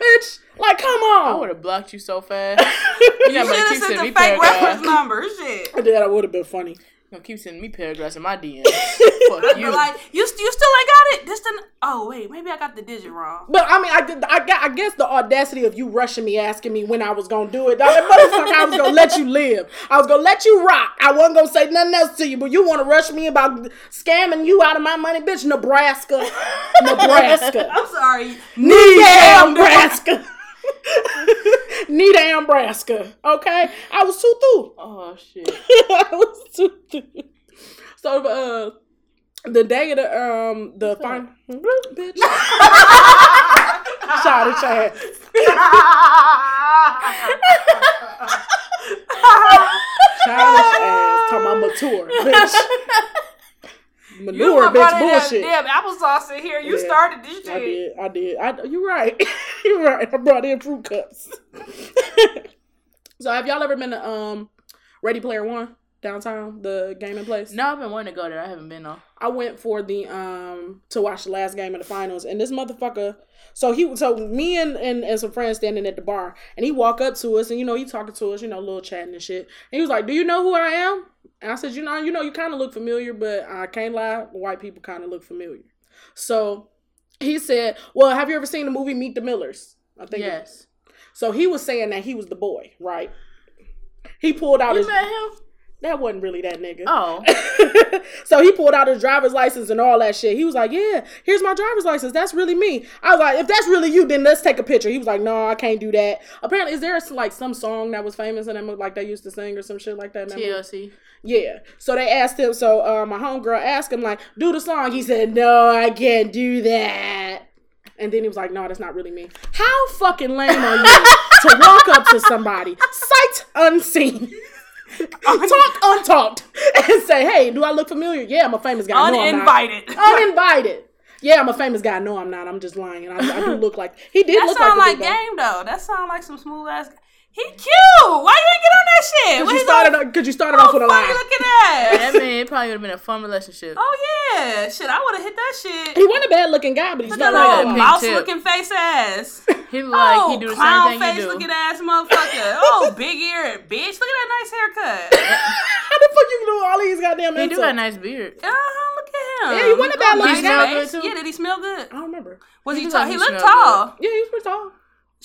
Bitch, like, come on. I would have blocked you so fast. You You gotta should have keep sent sending the me fake reference paragraphs. number. Shit. That I would have been funny. You gonna keep sending me paragraphs in my DMs. Fuck you. You're like, you, st- you still ain't got it? This the, oh, wait, maybe I got the digit wrong. But I mean, I did, I got, I guess the audacity of you rushing me, asking me when I was gonna do it. That motherfucker, I was gonna let you live. I was gonna let you rock. I wasn't gonna say nothing else to you. But you want to rush me about scamming you out of my money, bitch? Nebraska, Nebraska, I'm sorry. Nita, Nebraska, Nita, Nebraska. Okay, I was too through. oh shit. I was too through. So, uh. The day of the um the final bitch. Shout at your ass. Childish ass. Talking about I'ma mature, bitch. You Manure, bitch, bullshit. damn applesauce in here. You Yeah, started this shit. I did. I did. I, you're right. you're right. I brought in fruit cups. so have y'all ever been to um Ready Player One downtown, the gaming place? No, I've been wanting to go there. I haven't been though. I went for the um to watch the last game of the finals, and this motherfucker. So he, so me and, and and some friends standing at the bar, and he walk up to us, and you know he talking to us, you know, little chatting and shit. And he was like, "Do you know who I am?" And I said, "You know, you know, you kind of look familiar, but I can't lie, white people kind of look familiar." So he said, "Well, have you ever seen the movie Meet the Millers?" I think. Yes. So he was saying that he was the boy, right? He pulled out You his. met him? That wasn't really that nigga. Oh. so he pulled out his driver's license and all that shit. He was like, "Yeah, here's my driver's license. That's really me." I was like, "If that's really you, then let's take a picture." He was like, "No, I can't do that." Apparently, is there like some song that was famous and them like they used to sing or some shit like that? in that movie? TLC. Yeah. So they asked him. So uh, my homegirl asked him like, "Do the song." He said, "No, I can't do that." And then he was like, "No, that's not really me." How fucking lame are you to walk up to somebody, sight unseen, talk untalked, and say, "Hey, do I look familiar?" Yeah, I'm a famous guy. No, I'm. Uninvited. Uninvited. Yeah, I'm a famous guy. No, I'm not. I'm just lying. I, I do look like he did That look sound like, like game though. That sound like some smooth ass. He cute. Why you ain't get on that shit? Cause you he gonna- started. Cause you started Oh, off with a funny lie. looking at That man, it probably would have been a fun relationship. Oh yeah, shit. I would have hit that shit. He wasn't a bad looking guy, but he's Look not at that like little a mouse tip. looking face ass. He like oh, he do the clown same thing face you do. looking ass motherfucker. oh, big ear bitch. Look at that nice haircut. How the fuck you do all these goddamn He do got a nice beard. Uh huh. Look at him. Yeah, he wasn't a bad Oh, looking nice guy. face. Smell good, too? Yeah, did he smell good? I don't remember. Was he, He tall? like He he looked smell tall. Yeah, he was pretty tall.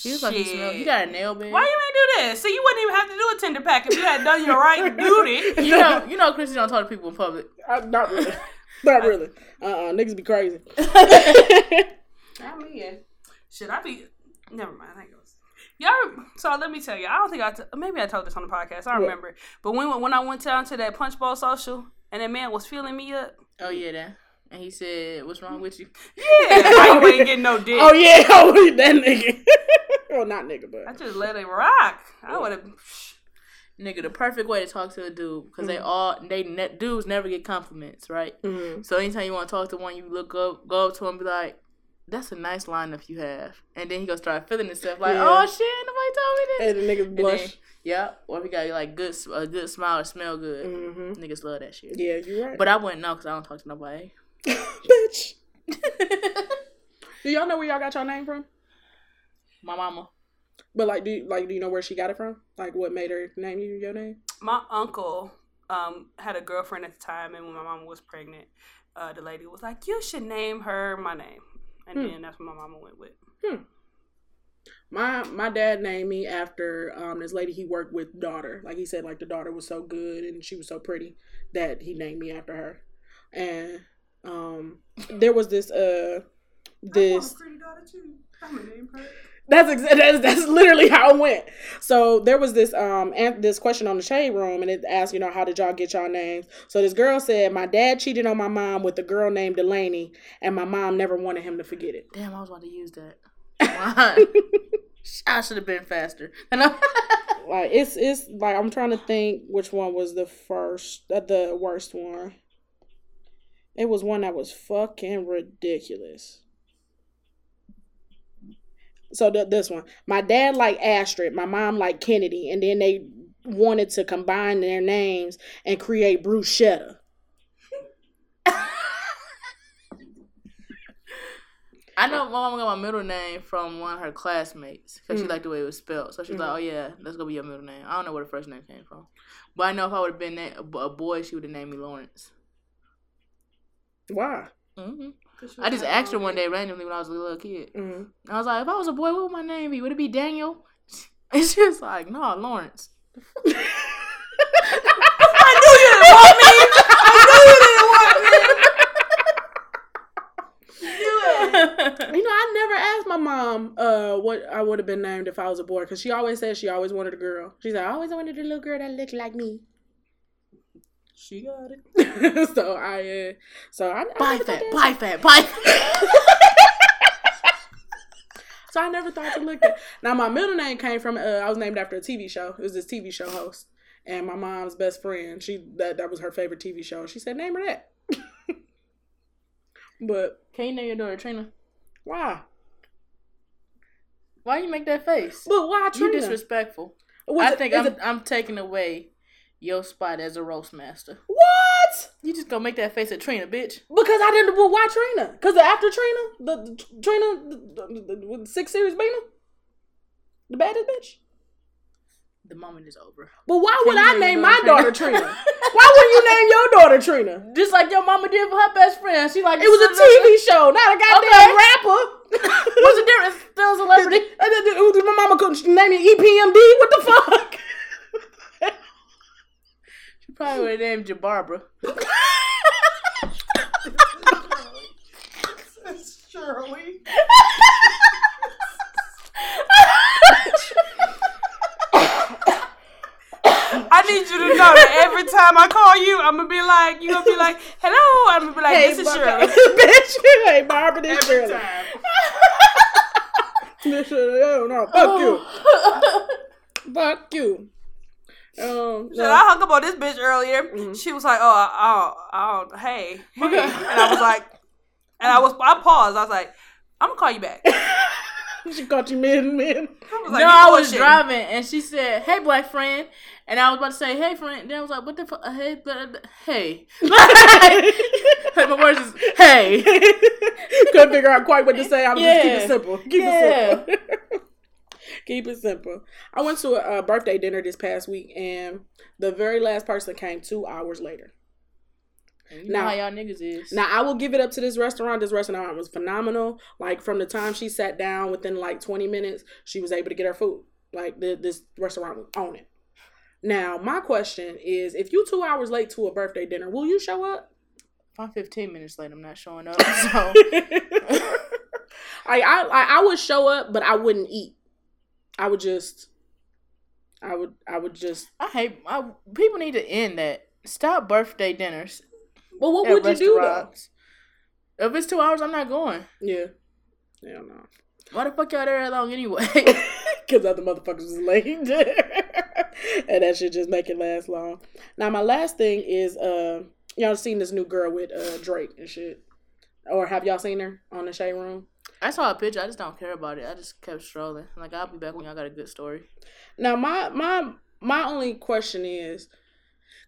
He was like he smell. He got a nail bed. Why you ain't do this? See, you wouldn't even have to do a tender pack if you had done your right duty. You know, you know, Chrissy don't talk to people in public. I, not really. not really. Uh uh Niggas be crazy. I mean, should I be? Never mind. I goes. Y'all. So let me tell you. I don't think I. T- maybe I told this on the podcast. I don't What? remember. But when when I went down to that punch bowl social and that man was feeling me up. Oh yeah, that. And he said, "What's wrong with you?" Yeah, I ain't getting no dick. oh yeah, oh, that nigga. well, not nigga, but I just let it rock. I would have. Nigga, the perfect way to talk to a dude because they all they ne- dudes never get compliments, right? Mhm. So anytime you want to talk to one, you look up, go up to him, and be like, "That's a nice lineup you have," and then he gonna start feeling himself like, Yeah. "Oh shit, nobody told me this." and the niggas blush. then, yeah, or if he got like good, a good smile or smell good, hmm niggas love that shit. Yeah, you right. But I wouldn't know because I don't talk to nobody. Bitch. Do y'all know where y'all got your name from? My mama. But like, do you, like do you know where she got it from? Like, what made her name you your name? My uncle um had a girlfriend at the time, and when my mama was pregnant, uh, the lady was like, "You should name her my name," and Hmm. then that's what my mama went with. My my dad named me after um this lady he worked with daughter. Like he said, like the daughter was so good and she was so pretty that he named me after her. And um there was this uh this pretty daughter too. I'm gonna name her. that's ex- that's that's literally how it went. So there was this um an- this question on the shade room, and it asked, you know, how did y'all get y'all names? So this girl said, my dad cheated on my mom with a girl named Delaney, and my mom never wanted him to forget it. Damn, I was about to use that. Why? I should have been faster. And Like it's it's like I'm trying to think which one was the first, uh, the worst one. It was one that was fucking ridiculous. So th- this one, my dad liked Astrid, my mom liked Kennedy, and then they wanted to combine their names and create Bruschetta. I know my mama got my middle name from one of her classmates because she Mm. liked the way it was spelled. So she's Mhm. like, "Oh yeah, that's gonna be your middle name." I don't know where the first name came from, but I know if I would have been na- a boy, she would have named me Lawrence. Why? hmm I just asked her one day randomly when I was a little kid. Mm. I was like, "If I was a boy, what would my name be? Would it be Daniel?" And she was like, "No, Lawrence." I knew you didn't want me. I knew you didn't want me. You know, I never asked my mom uh what I would have been named if I was a boy because she always said she always wanted a girl. She said I always wanted a little girl that looked like me. She got it. so I uh, so I, I Bye never fat, bye fat. So I never thought to look at. Now my middle name came from uh, I was named after a TV show. It was this TV show host, and my mom's best friend. She that that was her favorite TV show. She said, "Name her that." but Can you name your daughter Trina? why? Why you make that face? But why Trina? You disrespectful. Was I it- think I'm it- I'm taking away your spot as a roast master. what? You just gonna make that face at Trina, bitch. Because I didn't. Well, why Trina? Because after Trina, the, the Trina, the, the, the, with six series Bina, the baddest bitch. The moment is over. But why Can would I name name my daughter Trina? Trina? why wouldn't you name your daughter Trina? Just like your mama did for her best friend. She like It was a TV show, not a goddamn Okay. rapper. What's the difference? Still a celebrity. I did- it My mama couldn't name it EPMD. What the fuck? She probably would have named you Barbara. Shirley. I need you to know that every time I call you, I'm gonna be like, you gonna be like, hello. I'm gonna be like, this is Shirley. bitch. Hey, Barbara, this Every Shirley. time. This Shirley. Oh, no, fuck you. Oh. Fuck you. Um, So. I hung up on this bitch earlier. She was like, "Oh, oh, oh, hey, hey," and I was like, and I was, I paused. I was like, "I'm gonna call you back." She caught you mid mid. was like, no, I was driving and she said, "Hey, black friend," and I was about to say, "Hey, friend." And then I was like, "What the fuck? Hey, blah, blah, hey." Like, my words is hey. Couldn't figure out quite what to say. I was just keep it simple. Keep Yeah. it simple. Keep it simple. I went to a, a birthday dinner this past week, and the very last person came two hours later. You know Now- how y'all niggas is. Now I will give it up to this restaurant. This restaurant was phenomenal. Like from the time she sat down, within like twenty minutes, she was able to get her food. Like the, this restaurant was on it. Now my question is, if you two hours late to a birthday dinner, will you show up? If I'm 15 minutes late, I'm not showing up. So I I I would show up, but I wouldn't eat. I would just, I would I would just. I hate. I, people need to end that. Stop birthday dinners. Well, what at would you do though? If it's two hours, I'm not going. Yeah, yeah, no. Why the fuck y'all there that long anyway? Because other motherfuckers was late. and that should just make it last long. Now, my last thing is, uh, y'all seen this new girl with uh, Drake and shit? Or have y'all seen her on the Shade Room? I saw a picture. I just don't care about it. I just kept strolling. Like I'll be back when y'all got a good story. Now, my my my only question is,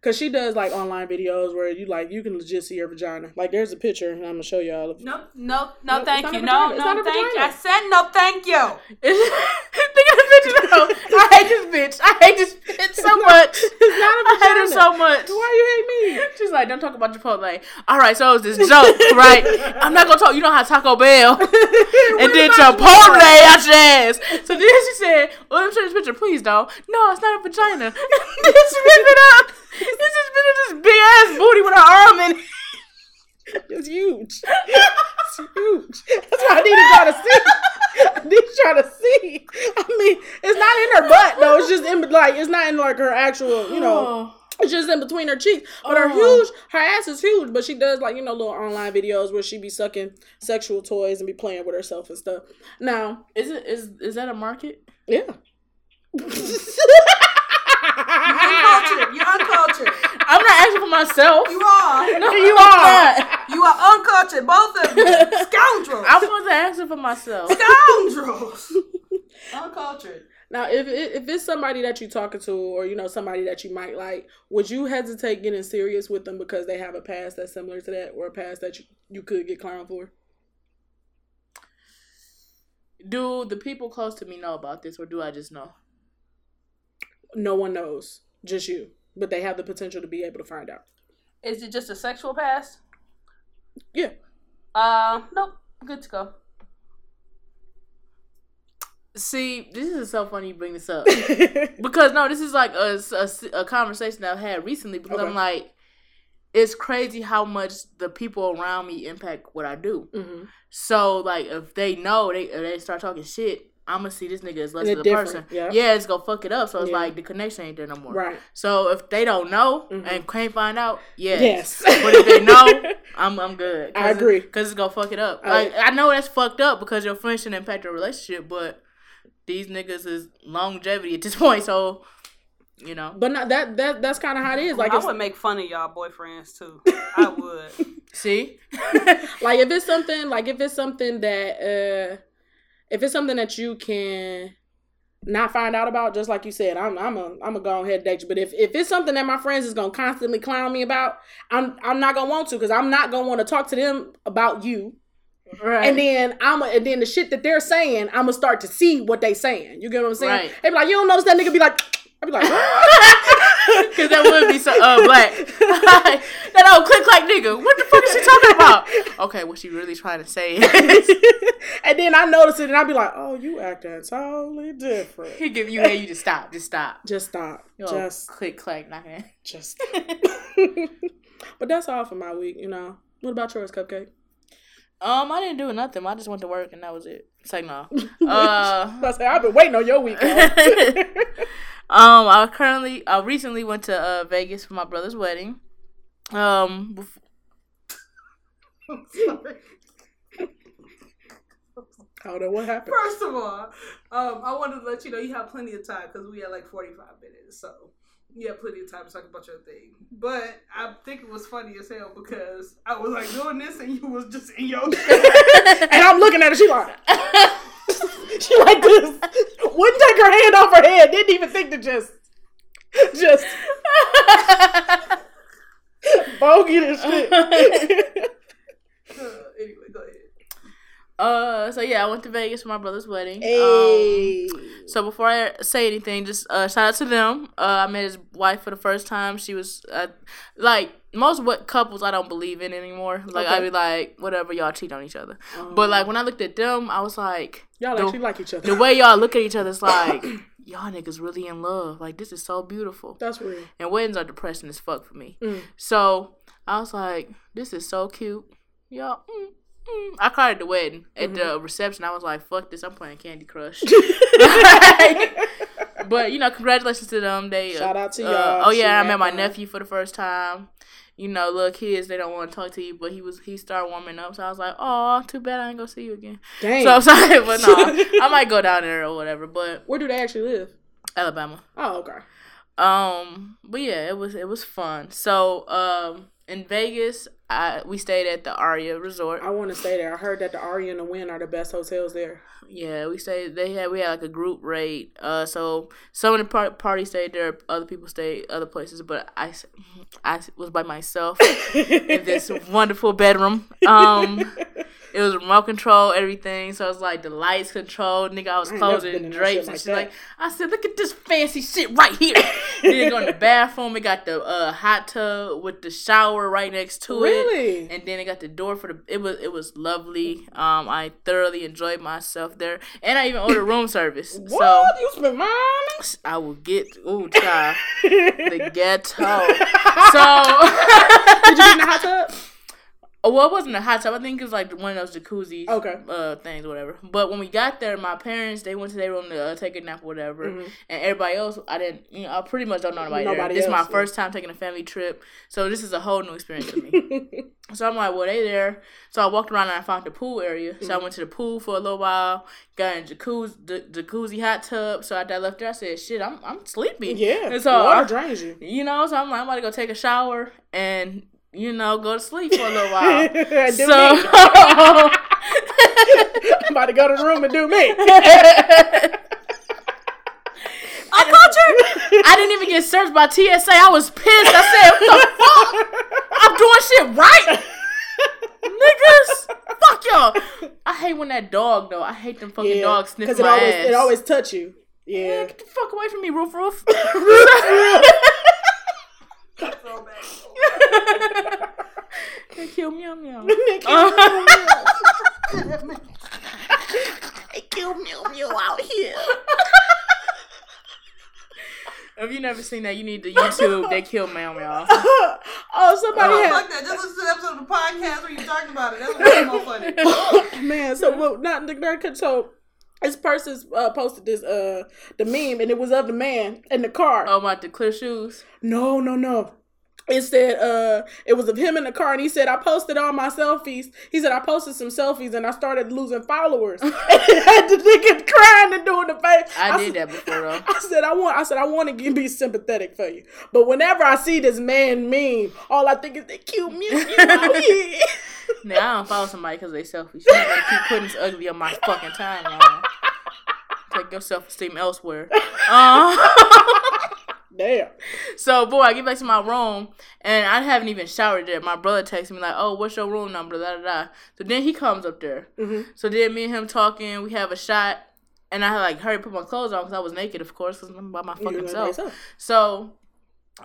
because she does like online videos where you like you can legit see her vagina. Like, there's a picture, and I'm gonna show y'all. No, no, no, No, thank you. No, no, thank you. I said no, thank you. The. I hate this bitch. I hate this bitch so much. It's not a I hate her so much. Why you hate me? She's like, don't talk about Chipotle. All right, so it was this joke, right? I'm not gonna talk. You know how Taco Bell and then Chipotle out your ass. So then she said, "Well, let me show this picture, please, though." No, it's not a vagina. ripped it up. It's this bitch with this big ass booty with her arm in. it. It's huge. It's huge. That's why I need y'all to see. I need y'all to see. I mean, it's not in her butt though. It's just in like it's not in like her actual, you know. Oh. It's just in between her cheeks. But her Oh. huge, her ass is huge. But she does like you know little online videos where she be sucking sexual toys and be playing with herself and stuff. Now, Is it is is that a market? yeah. You're Uncultured. You're uncultured. I'm not asking for myself. You are. No, You are. You are uncultured, both of you. Scoundrels. I wasn't asking for myself. Scoundrels. uncultured. Now, if if it's somebody that you're talking to, or you know somebody that you might like, would you hesitate getting serious with them because they have a past that's similar to that, or a past that you, you could get clowned for? Do the people close to me know about this, or do I just know? No one knows, just you, but they have the potential to be able to find out. Is it just a sexual past? Yeah. Uh, nope. Good to go. See, this is so funny you bring this up because no, this is like a, a, a conversation I've had recently because Okay. I'm like, it's crazy how much the people around me impact what I do. hmm So like, if they know they if they start talking shit, I'm gonna see this nigga as less And of a person. different, yeah. it's gonna fuck it up. So it's Yeah. like the connection ain't there no more. Right. So if they don't know Mhm. and can't find out, yes. Yes. but if they know, I'm I'm good. I agree. Because it's gonna fuck it up. I- Like I know that's fucked up because your friends should impact your relationship, but these niggas is longevity at this point. So You know. But not that that that's kind of how it is. Like I if, would make fun of y'all boyfriends too. I would. See. like if it's something like if it's something that uh if it's something that you can not find out about, just like you said, I'm I'm a I'm a go ahead and date you. But if, if it's something that my friends is gonna constantly clown me about, I'm I'm not gonna want to because I'm not gonna want to talk to them about you. right. And then I'm a, and then the shit that they're saying, I'm gonna start to see what they saying. You get what I'm saying? Right. They be like, you don't notice that nigga be like, I be like, Because that would be so uh, black. that old click like nigga. What the fuck is she talking about? Okay, what she really trying to say is and then I notice it and I'd be like, oh, you acting totally different. he give you hey, you just stop, just stop. Just stop. Yo, Just click clack knocking. just but that's all for my week, you know. What about yours, Cupcake? Um, I didn't do nothing. I just went to work and that was it. It's like no. Uh, I say I've been waiting on your weekend. Um, I currently, I recently went to uh, Vegas for my brother's wedding. Um, bef- I don't know what happened. First of all, um, I wanted to let you know you have plenty of time because we had like 45 minutes. So you have plenty of time to talk about your thing. But I think it was funny as hell because I was like doing this and you was just in your and I'm looking at her, she like she like this. Wouldn't take her hand off her head, didn't even think to just just bogey this shit. Uh, anyway, go ahead. Uh, so yeah, I went to Vegas for my brother's wedding. Um. So before I say anything, just uh, shout out to them. Uh, I met his wife for the first time. She was uh, like most what couples I don't believe in anymore. Like Okay. I be like, whatever, y'all cheat on each other. But like when I looked at them, I was like, Y'all the, actually like each other. the way y'all look at each other is like, y'all niggas really in love. Like this is so beautiful. That's real. And weddings are depressing as fuck for me. Mm. So I was like, this is so cute. Y'all. Mm, mm. I cried at the wedding. At the Mm-hmm. reception, I was like, fuck this. I'm playing Candy Crush. but you know, congratulations to them. They Shout out to uh, y'all. oh yeah, I met my nephew for the first time. You know, little kids they don't want to talk to you, but he was he started warming up. So I was like, oh, too bad I ain't gonna see you again. Dang. So I'm sorry, but no, I might go down there or whatever. But Where do they actually live? Alabama. Oh, okay. Um, but yeah, it was it was fun. So um, in Vegas, I we stayed at the Aria Resort. I want to stay there. I heard that the Aria and the Wynn are the best hotels there. Yeah, we stayed. They had we had like a group rate. Uh, so some of the par- party stayed there. Other people stayed other places, but I, I was by myself in this wonderful bedroom. Um, it was remote control, everything. So it was like the lights controlled. Nigga, I was I closing no drapes and like Like I said, look at this fancy shit right here. then go in the bathroom. We got the uh, hot tub with the shower right next to it Really? and then it got the door for the it was it was lovely um i thoroughly enjoyed myself there and i even ordered room service What? so you spent money? i will get ooh child the ghetto so Did you get in the hot tub? Oh, well, it wasn't a hot tub. I think it was like one of those jacuzzi Okay. uh, things, whatever. But when we got there, my parents they went to their room to uh, take a nap, or whatever. And everybody else, I didn't. You know, I pretty much don't know nobody. there. Mm-hmm. This is my yeah. first time taking a family trip, so this is a whole new experience for me. so I'm like, well, they there. So I walked around and I found the pool area. So Mm-hmm. I went to the pool for a little while. Got in jacuzzi, the jacuzzi hot tub. So after I left there, I said, shit, I'm I'm sleepy. yeah. And so water I- drains you. you know, so I'm like, I'm about to go take a shower and you know go to sleep for a little while. so. I'm about to go to the room and do me. I oh, culture. I didn't even get searched by TSA. I was pissed. I said, "What the fuck? I'm doing shit right, niggas. Fuck y'all." I hate when that dog though. I hate them fucking Yeah, dogs sniff because my it always ass. it always touch you. Yeah, Yeah. get the fuck away from me, roof roof roof. they kill meow meow. they kill meow meow out here. If you never seen that, you need to YouTube. They kill meow meow. oh, somebody Oh, had fuck that. Just listen to the episode of the podcast where you talking about it. That's way more funny. man. So well, not the nerd. So this person uh, posted this uh the meme, and it was of the man in the car. Oh my, the clear shoes. No, no, no. It said uh it was of him in the car and he said I posted all my selfies. He said I posted some selfies and I started losing followers. and I had the nigga crying and doing the face. I said- did that before though. I said I want I said I want to be sympathetic for you. But whenever I see this man meme, all I think is that cute here. Now I don't follow somebody because they selfish. You gotta keep putting this ugly on my fucking timeline. Take your self esteem elsewhere. Um, Damn. so boy, I get back to my room and I haven't even showered yet. My brother texts me like, "Oh, what's your room number?" Da da da. So then he comes up there. Mm-hmm. So then me and him talking. We have a shot, and I like hurry put my clothes on because I was naked, of course, because I'm by my fucking self. So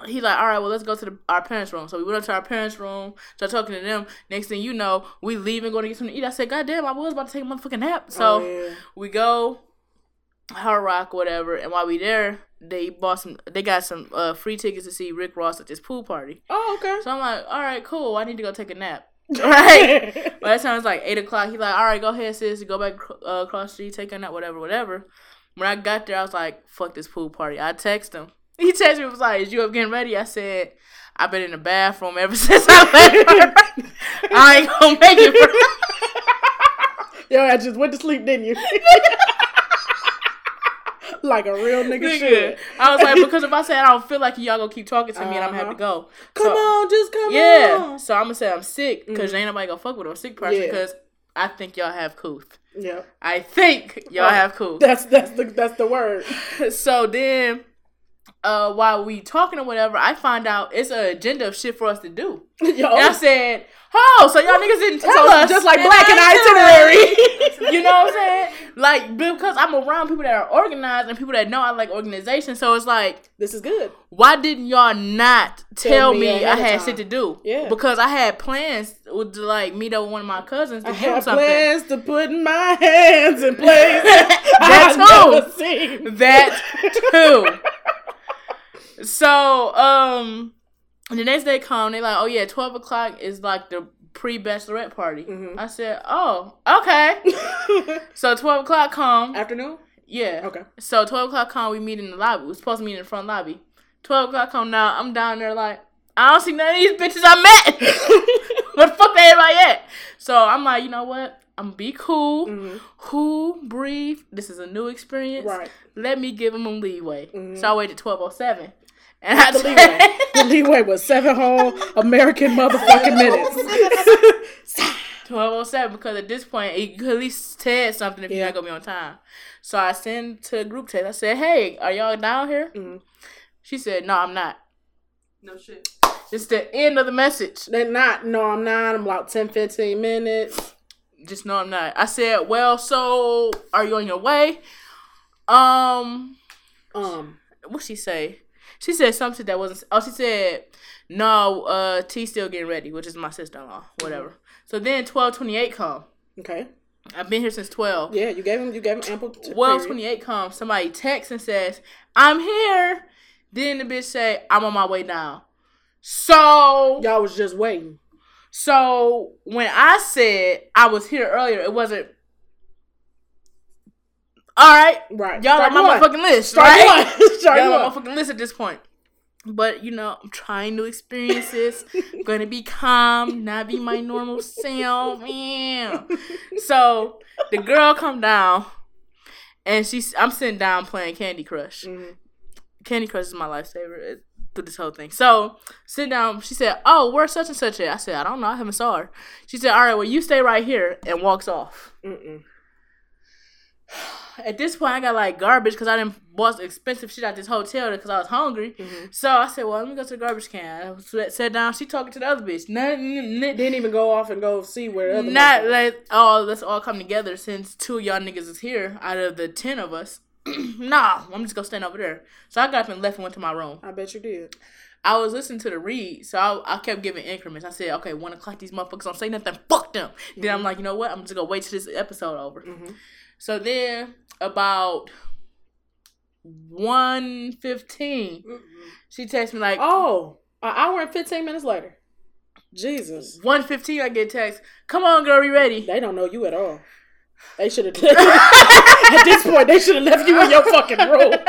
he like, all right, well, let's go to the, our parents' room. So we went up to our parents' room, start talking to them. Next thing you know, we leave and go to get something to eat. I said, God damn, I was about to take a motherfucking nap. So Oh, yeah. we go, Hard Rock, whatever. And while we there, they bought some. They got some uh, free tickets to see Rick Ross at this pool party. Oh, okay. So I'm like, all right, cool. I need to go take a nap. Right. By that time it's like eight o'clock. He's like, all right, go ahead, sis. Go back uh, across the street, take a nap, whatever, whatever. When I got there, I was like, fuck this pool party. I text him. He texted me was like, "Is you up getting ready?" I said, "I've been in the bathroom ever since I left her. I ain't gonna make it." For- Yo, I just went to sleep, didn't you? like a real nigga, Nigga. should. I was like, because if I say I don't feel like you, y'all gonna keep talking to me, and I'm gonna have to uh-huh. go. Come So- on, just come Yeah. on. So I'm gonna say I'm sick because mm-hmm. ain't nobody gonna fuck with a sick person Yeah. because I think y'all have couth. Yeah. I think y'all Oh. have couth. That's that's the that's the word. so then uh while we talking or whatever, I find out it's an agenda of shit for us to do. Yo, And I said, Oh, so y'all niggas didn't tell So, us. just like Black and itinerary. you know what I'm saying? Like because I'm around people that are organized and people that know I like organization. So it's like, this is good. why didn't y'all not tell, Tell me me, I had time. shit to do? Yeah. Because I had plans with to, like meet up with one of my cousins to I give him have something. plans to put my hands in place. That I've too. never seen. That too. So, um, the next day come, they like, oh yeah, twelve o'clock is like the pre bachelorette party. Mhm. I said, oh, okay. so twelve o'clock come, Afternoon. yeah. Okay. So twelve o'clock come, we meet in the lobby. We was supposed to meet in the front lobby. Twelve o'clock come now, I'm down there like, I don't see none of these bitches I met. Where the fuck they everybody at? So I'm like, you know what? I'm be cool. Mhm. Cool, breathe. This is a new experience. Right. Let me give them a leeway. Mhm. So I waited twelve oh seven. And I The leeway. the leeway was seven whole American motherfucking minutes. twelve oh seven because at this point you could at least tell something if you're not gonna be on time. So I send to a group text. I said, "Hey, are y'all down here?" Mhm. She said, "No, I'm not." No shit. It's the end of the message. They're not. No, I'm not. I'm about 10, 15 minutes. Just no, I'm not. I said, "Well, so are you on your way?" Um, Um. what she say? She said something that wasn't. Oh, she said, "No, uh, T still getting ready," which is my sister in law. Whatever. So then twelve twenty eight come. Okay. I've been here since twelve. Yeah, you gave him. You gave him ample. T- Twelve period. comes. Somebody texts and says, "I'm here." Then the bitch say, "I'm on my way down." So Y'all was just waiting. so when I said I was here earlier, it wasn't. All right, Right. y'all Start on my motherfucking list, Start right? one. Start Y'all on my motherfucking list at this point. But you know, I'm trying new experiences. gonna be calm, not be my normal self. Yeah. So the girl come down, and she's I'm sitting down playing Candy Crush. Mhm. Candy Crush is my lifesaver through this whole thing. So sit down. She said, "Oh, where's such and such at?" I said, "I don't know. I haven't saw her." She said, "All right, well, you stay right here," and walks off. Mm-mm. At this point, I got like garbage because I didn't bought expensive shit at this hotel because I was hungry. Mhm. So I said, "Well, let me go to the garbage can." I sat, down. She talking to the other bitch. Nothing. Didn't even go off and go see where the other. Not like oh, let's all come together since two of y'all niggas is here out of the ten of us. nah, I'm just gonna stand over there. So I got up and left and went to my room. I bet you did. I was listening to the read, so I, I kept giving increments. I said, okay, one o'clock, these motherfuckers don't say nothing. Fuck them. Then I'm like, you know what? I'm just gonna wait till this episode over. Mhm. So then about one fifteen, mm-hmm. she texts me like Oh, an hour and fifteen minutes later. Jesus, one fifteen. I get text. Come on, girl, we ready? they don't know you at all. They should have. at this point, they should have left you in your fucking room.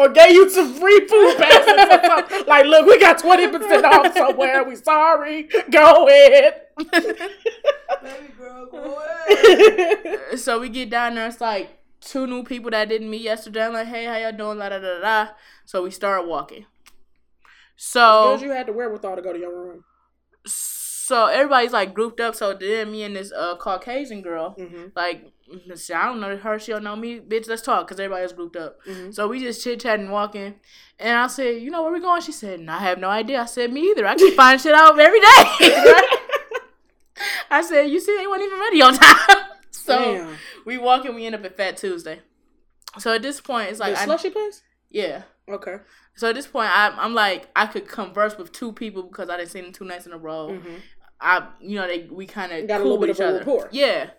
or gave you some free food passes or something. Like, look, we got 20% off somewhere. We sorry. Go ahead. Baby girl, go ahead. so we get down there. It's like two new people that didn't meet yesterday. I'm like, hey, how y'all doing? La da da da. So we start walking. So Because you had the wherewithal to go to your room. so everybody's like grouped up. So then me and this uh Caucasian girl, Mm-hmm. like shit, I don't know her, she don't know me, bitch. Let's talk, cause everybody's grouped up. Mhm. So we just chit chatting, walking, and I said, you know where we going? She said, I have no idea. I said, me either. I keep finding shit out every day. I said, you see, they weren't even ready on time. so Damn. we walk and we end up at Fat Tuesday. So at this point, it's like, the I, slushy place? yeah. Okay. So at this point, I, I'm like, I could converse with two people because I didn't see them two nights in a row. Mm-hmm. I, you know, they we kind of Got a little bit of a other. rapport. Yeah.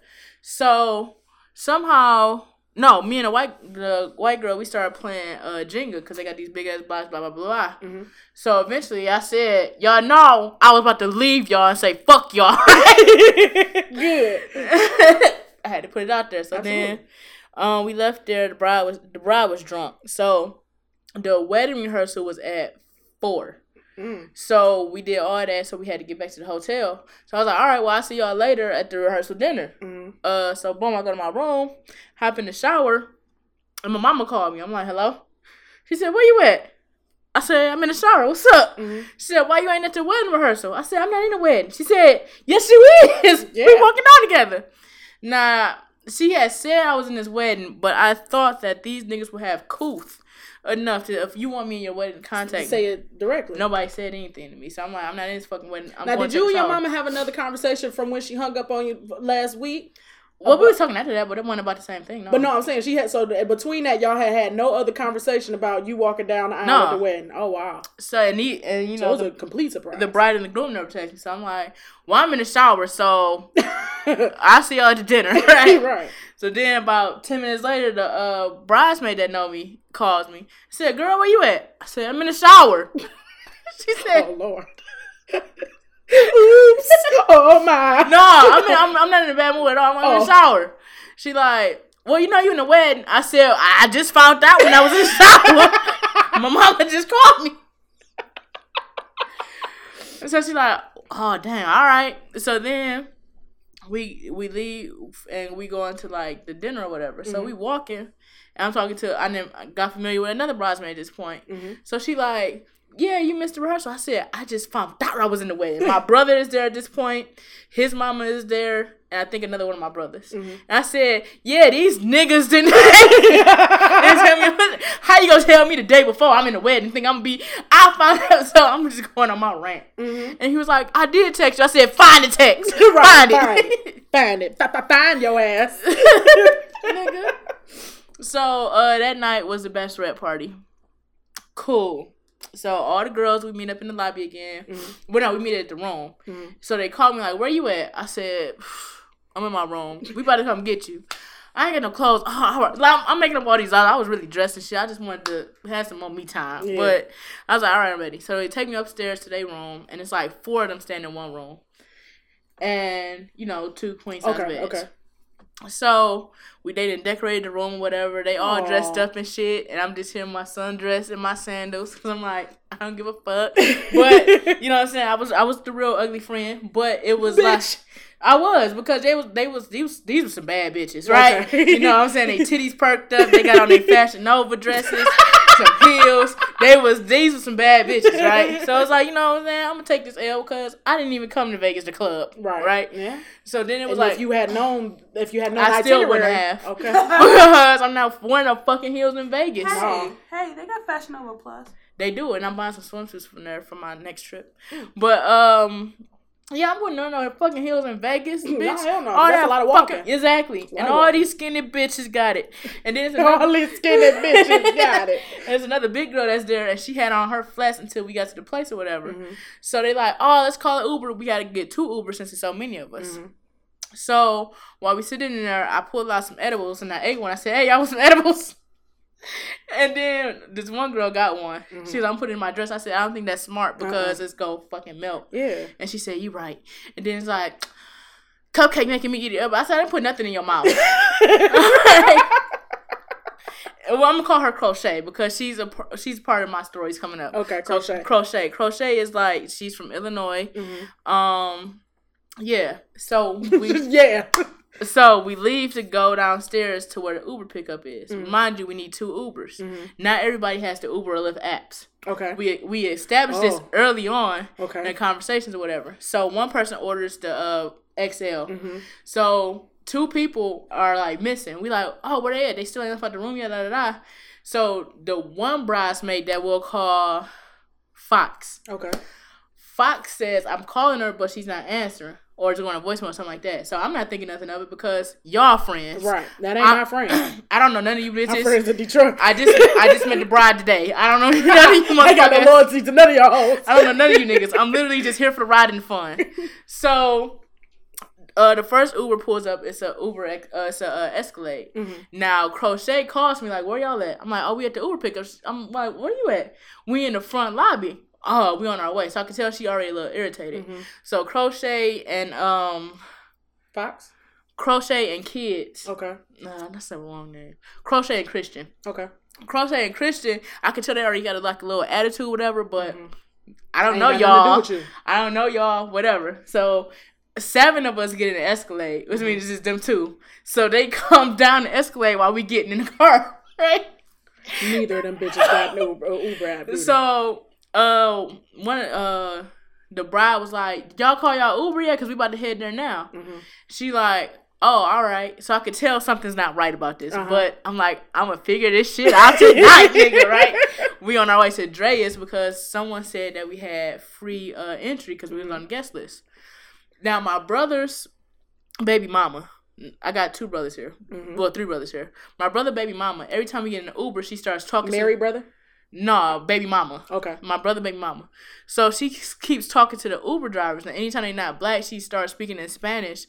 So somehow, no, me and a white the white girl, we started playing uh Jenga because they got these big ass blocks, blah blah blah. Mhm. So eventually, I said, y'all know I was about to leave y'all and say fuck y'all. Good. I had to put it out there. So then, um, we left there. The bride was the bride was drunk. So the wedding rehearsal was at four. Mm. So we did all that. So we had to get back to the hotel. So I was like, all right, well, I'll see y'all later at the rehearsal dinner. Mm. Uh, so boom, I go to my room, hop in the shower, and my mama called me. I'm like, hello. She said, where you at? I said, I'm in the shower. What's up? Mhm. She said, why you ain't at the wedding rehearsal? I said, I'm not in the wedding. She said, yes, you is. Yeah. We walking down together. Nah, she had said I was in this wedding, but I thought that these niggas would have couth enough to, if you want me in your wedding, contact me. Say it directly. Nobody said anything to me, so I'm like, I'm not in this fucking wedding. I'm now, did you and your mama have another conversation from when she hung up on you last week? Well, we was talking after that, but it wasn't about the same thing. No. But no, I'm saying she had so between that y'all had had no other conversation about you walking down the aisle No. at the wedding. Oh wow, So and he and you so it was the, a complete surprise. the bride and the groom never text me, so I'm like, well, I'm in the shower, so I see y'all at the dinner, right? right. So then about ten minutes later, the uh, bridesmaid that know me calls me. Said, "Girl, where you at?" I said, "I'm in the shower." she said, Oh lord. Oops. Oh my. "No, I'm, in, I'm I'm not in a bad mood at all. I'm in Oh. the shower." She like, "Well, you know you in the wedding." I said, "I just found out when I was in the shower. My mama just called me." so she like, "Oh dang, all right." So then we we leave and we go into like the dinner or whatever. So mm-hmm. we walking, and I'm talking to I never got familiar with another bridesmaid at this point. Mhm. So she like, yeah, you missed the rehearsal. I said, I just found out I was in the wedding. My brother is there at this point. His mama is there, and I think another one of my brothers. And I said, yeah, these niggas didn't. Tell me- How you gonna tell me the day before I'm in the wedding? Think I'm gonna be? I found out, so I'm just going on my rant. Mhm. And he was like, I did text you. I said, find the text. Right, find find it. Find it. Fi- fi- Find your ass. Nigga. So uh, that night was the best bachelorette party. Cool. So all the girls we meet up in the lobby again. Well, no, we meet at the room. Mhm. So they called me like, "Where you at?" I said, "I'm in my room. We about to come get you." I ain't got no clothes. Oh, all right. Like, I'm, I'm making up all these. I was really dressed and shit. I just wanted to have some more me time. Yeah. But I was like, all right, I'm ready. So they take me upstairs to their room, and it's like four of them standing in one room, and you know, two queen size Okay. beds. Okay. So we they didn't decorate the room, whatever. They all dressed up and shit, and I'm just here in my sundress and my sandals because I'm like, I don't give a fuck. But you know what I'm saying? I was I was the real ugly friend, but it was like I was because they was they was these these were some bad bitches, right? Okay. You know what I'm saying? They titties perked up. They got on their Fashion Nova dresses, some heels. They was these were some bad bitches, right? So it's like you know what I'm saying? I'm gonna take this L because I didn't even come to Vegas to club, Right. Right. Yeah. So then it was And like if you had known, if you had known, I still wouldn't itinerary- have. Okay. because I'm now wearing no fucking heels in Vegas. Hey, No. hey, they got Fashion Nova Plus. They do and I'm buying some swimsuits from there for my next trip. But um, yeah, I'm wouldn't wear no fucking heels in Vegas, bitch. No, hell no. All That's that a lot of fucking- exactly, and all walking. these skinny bitches got it. And then there's another, All these skinny bitches got it. there's another big girl that's there, and she had on her flats until we got to the place or whatever. Mm-hmm. So they like, oh, let's call it Uber. We got to get two Uber since there's so many of us. Mm-hmm. So while we sitting in there, I pulled out some edibles and I ate one. I said, "Hey, y'all want some edibles?" And then this one girl got one. Mm-hmm. She was, "I'm putting in my dress." I said, "I don't think that's smart because it's go fucking melt." Yeah. And she said, "You right." And then it's like, "Cupcake making me eat it up." I said, "I didn't put nothing in your mouth." well, I'm gonna call her Crochet because she's a she's part of my stories coming up. Okay, So, crochet. Crochet. Crochet is like she's from Illinois. Mhm. Um, yeah. So we yeah. So we leave to go downstairs to where the Uber pickup is. Mhm. Mind you, we need two Ubers. Mhm. Not everybody has the Uber or Lyft apps. Okay. We we established this Oh. early on in conversations or whatever. So one person orders the uh, XL. hmm So two people are like missing. We like, oh, where they at? They still ain't left out the room yet. Da da da. So the one bridesmaid that we'll call Fox. Okay. Fox says I'm calling her, but she's not answering, or just going to voicemail or something like that. So I'm not thinking nothing of it because y'all friends. Right. That ain't I- my friend. I don't know none of you bitches. My friends in Detroit. I just I just met the bride today. I don't know none of you I got no motherfuckers. loyalty to none of y'all hoes. I don't know none of you niggas. I'm literally just here for the ride and fun. So, uh, the first Uber pulls up. It's a Uber. Uh, it's a uh, Escalade. Mhm. Now Crochet calls me like, "Where y'all at?" I'm like, "Oh, we at the Uber pickup." I'm like, "Where you at?" We in the front lobby. Oh, we on our way. So I can tell she already a little irritated. Mhm. So Crochet and um Fox. Crochet and Kids. Okay. Nah, that's the wrong name. Crochet and Christian. Okay. Crochet and Christian. I can tell they already got a, like a little attitude, whatever. But Mhm. I don't Ain't know got nothing to do y'all. you. I don't know y'all, whatever. So seven of us get in the Escalade, which means it's just them two. So they come down the Escalade while we getting in the car, right? Neither of them bitches got no uh, Uber app. either. So uh one uh the bride was like, Y'all call y'all Uber yet? Cause we about to head there now. Mhm. She like, Oh, all right. So I could tell something's not right about this. Uh-huh. But I'm like, I'm gonna figure this shit out tonight, nigga, right? We on our way to Drai's because someone said that we had free uh entry because we was on the guest list. Now my brother's baby mama. I got two brothers here. Mhm. Well, three brothers here. My brother, baby mama. Every time we get in an Uber, she starts talking. Married to, brother. Nah, baby mama Okay. my brother baby mama. So she keeps talking to the Uber drivers, and anytime they're not black, she starts speaking in Spanish,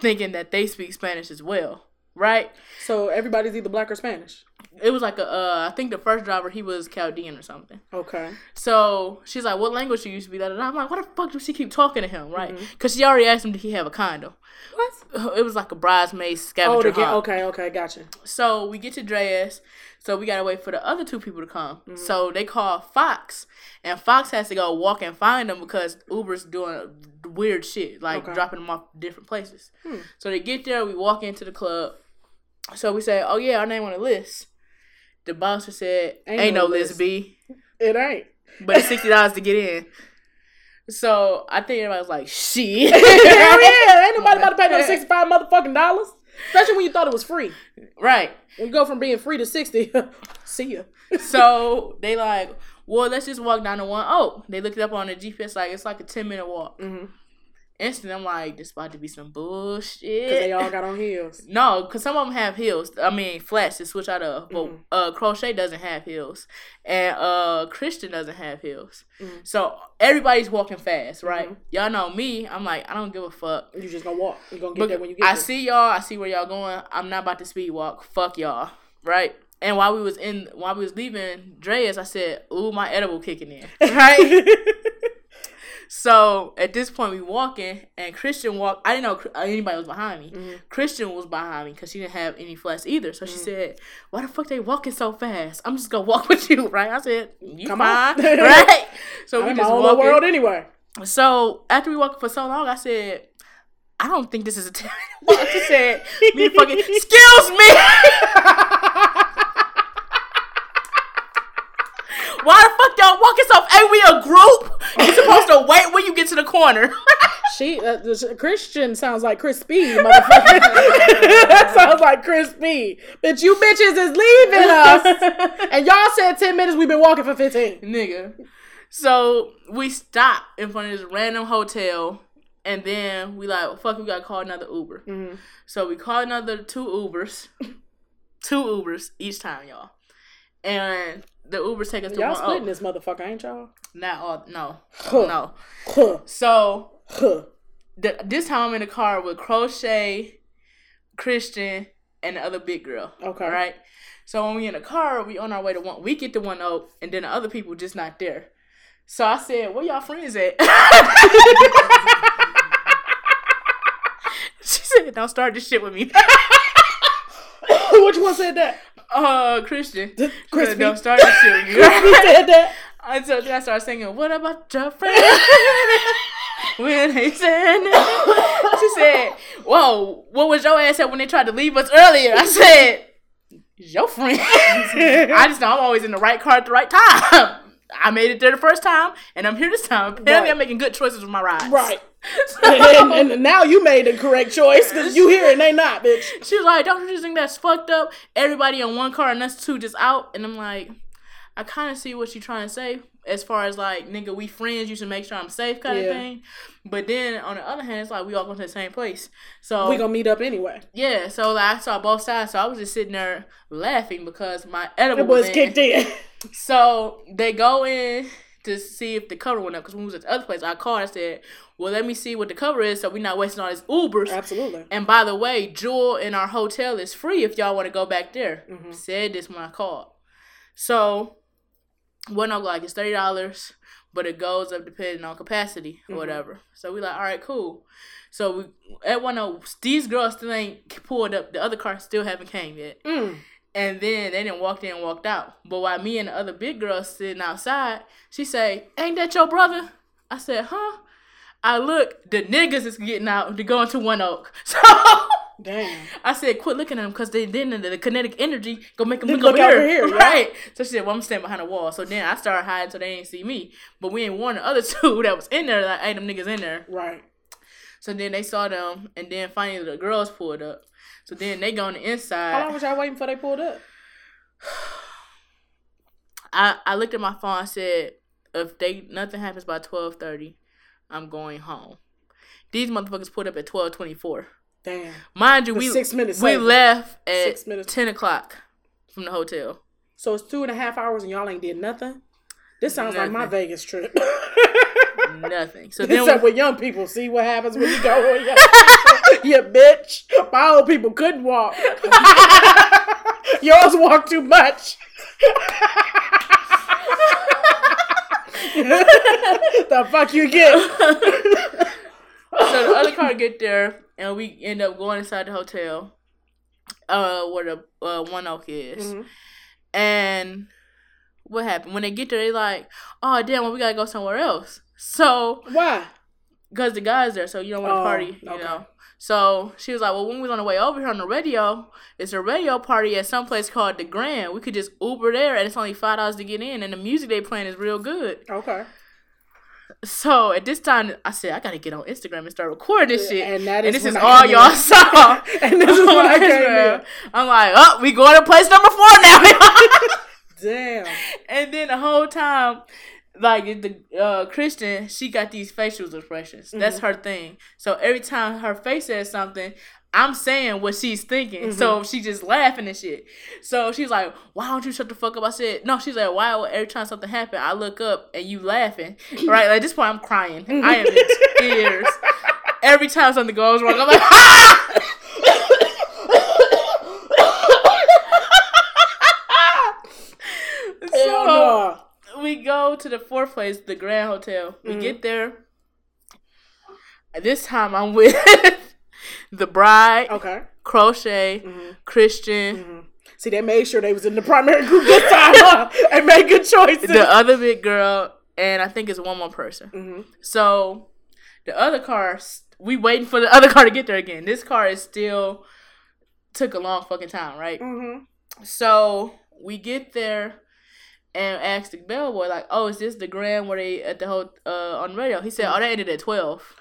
thinking that they speak Spanish as well. Right? So everybody's either black or Spanish. It was like a, uh, I think the first driver he was Chaldean or something. Okay. So she's like, "What language you used to be?" That and I'm like, "Why the fuck does she keep talking to him?" Right? Mm-hmm. Because she already asked him did he have a condo. What? It was like a bridesmaid Oh, scavenger to get, hunt. okay, okay, gotcha. So we get to Drai's. So we gotta wait for the other two people to come. Mm-hmm. So they call Fox, and Fox has to go walk and find them because Uber's doing weird shit, like Okay. dropping them off different places. Hmm. So they get there. We walk into the club. So we say, "Oh yeah, our name on the list." The bouncer said, Ain't "Ain't, no no list, list." B, It ain't. but it's sixty dollars to get in." So I think everybody was like, "Shit." Hell yeah, ain't nobody about to pay no sixty-five motherfucking dollars. Especially when you thought it was free. right. We go from being free to sixty, see ya. So they like, well, let's just walk down to one. Oh, they looked it up on the GPS. Like it's like a ten minute walk. Mhm. Instantly, I'm like, this about to be some bullshit. Because they all got on heels. no, because some of them have heels. I mean, flats to switch out of. But Mhm. uh, crochet doesn't have heels, and uh, Christian doesn't have heels. Mhm. So everybody's walking fast, right? Mhm. Y'all know me. I'm like, I don't give a fuck. You just gonna walk. You gonna get But there when you get I there. see y'all. I see where y'all going. I'm not about to speed walk. Fuck y'all. Right. And while we was in, while we was leaving Drai's, I said, "Ooh, my edible kicking in." Right. so at this point, we walking, and Christian walked. I didn't know anybody was behind me. Mhm. Christian was behind me because she didn't have any flats either. So she Mm-hmm. said, "Why the fuck they walking so fast? I'm just gonna walk with you, right?" I said, "You Come on. right?" So I'm we just walking. world anyway. So after we walked for so long, I said, I don't think this is a ten minute walk. She said, me fucking excuse me. Why the fuck y'all walking so? Ain't we a group? You supposed to wait when you get to the corner. She uh, Christian sounds like Chris Speed, motherfucker. that sounds like Chris Speed. Bitch, you bitches is leaving us, and y'all said ten minutes. We've been walking for fifteen. Nigga. So we stop in front of this random hotel, and then we like, fuck, we gotta call another Uber. Mhm. So we call another two Ubers, two Ubers each time, y'all. And the Ubers take us to Y'all splitting this motherfucker, ain't y'all? not all. No, Huh. no. Huh. So Huh. the, this time I'm in the car with Crochet, Christian, and the other big girl. Okay. Right. So when we in the car, we on our way to one. We get to one O, and then the other people just not there. So I said, "Where y'all friends at?" she said, "Don't start this shit with me." Which one said that? Uh, Christian. Crispy. Don't start this shit. Crispy said that. Until then I started singing, What about your friend? when they said She said, Whoa, what was your ass at when they tried to leave us earlier? I said, Your friend. I just know I'm always in the right car at the right time. I made it there the first time, and I'm here this time. Apparently, Right. I'm making good choices with my rides. Right. So- and, and now you made the correct choice because you here and they not, bitch. She was like, "Don't you just think that's fucked up? Everybody in one car and us two just out." And I'm like, I kind of see what you're trying to say as far as like, nigga, we friends. You should make sure I'm safe, kind Yeah. of thing. But then on the other hand, it's like we all going to the same place. So We gonna meet up anyway. yeah, so like I saw both sides. So I was just sitting there laughing because my edible It was in. kicked in. So they go in to see if the cover went up because when we was at the other place, I called. I said, "Well, let me see what the cover is, so we're not wasting all this Ubers." Absolutely. And by the way, Jewel in our hotel is free if y'all want to go back there. Mhm. Said this when I called. So, what no like it's thirty dollars, but it goes up depending on capacity or Mhm. whatever. So we like, all right, cool. So we at one of these girls still ain't pulled up. The other car still haven't came yet. Mm. And then they didn't walk in and walked out. But while me and the other big girl sitting outside, she say, "Ain't that your brother?" I said, "Huh." I look, the niggas is getting out to go into One Oak. So Damn. I said, "Quit looking at them because they then the kinetic energy go make them look, look over here, here, yeah. right?" So she said, "Well, I'm standing behind a wall." So then I started hiding so they ain't see me. But we ain't warn the other two that was in there. Like, ain't them niggas in there. Right. So then they saw them, and then finally the girls pulled up. So then they go on the inside. How long was y'all waiting before they pulled up? I, I looked at my phone. I said, if they nothing happens by twelve thirty, I'm going home. These motherfuckers put up at twelve twenty four. Damn. Mind you, The we six minutes we saved. left at ten o'clock from the hotel. So it's two and a half hours and y'all ain't did nothing. This sounds like my Vegas trip. Nothing. So then Except we, with young people, see what happens when you go with young people. yeah, bitch. My old people couldn't walk. Yours walk too much. the fuck you get? so the other car get there, and we end up going inside the hotel, uh, where the uh, One Oak is. Mhm. And what happened when they get there? They like, oh damn, well we gotta go somewhere else. So Why? because the guys there, so you don't want to Oh, party, you okay. know. So she was like, "Well, when we was on the way over here on the radio, it's a radio party at some place called the Grand. We could just Uber there, and it's only five dollars to get in, and the music they playing is real good." Okay. So at this time, I said, "I gotta get on Instagram and start recording this shit." And that And this is I all y'all in. saw. And this is what I came in. I'm like, "Oh, we going to place number four now." Damn. And then the whole time, like the uh, Christian, she got these facial expressions. That's Mm-hmm. her thing. So every time her face says something, I'm saying what she's thinking. Mm-hmm. So she just laughing and shit. So she's like, "Why don't you shut the fuck up?" I said, "No." She's like, "Why? Every time something happen, I look up and you laughing, right?" Like at this point, I'm crying. I am in tears. Every time something goes wrong, I'm like, "Ah!" Hell so, no. we go to the fourth place, the Grand Hotel. We Mhm. get there. This time I'm with the bride, Okay. Crochet, Mhm. Christian, Mhm. See, they made sure they was in the primary group this time. Huh? and made good choices. the other big girl, and I think it's one more person. hmm So the other car, we waiting for the other car to get there again. This car is still took a long fucking time, right? hmm So we get there and asked the bellboy like, "Oh, is this the grand where they at the whole uh, on the radio?" He said, "Oh, they ended at 12.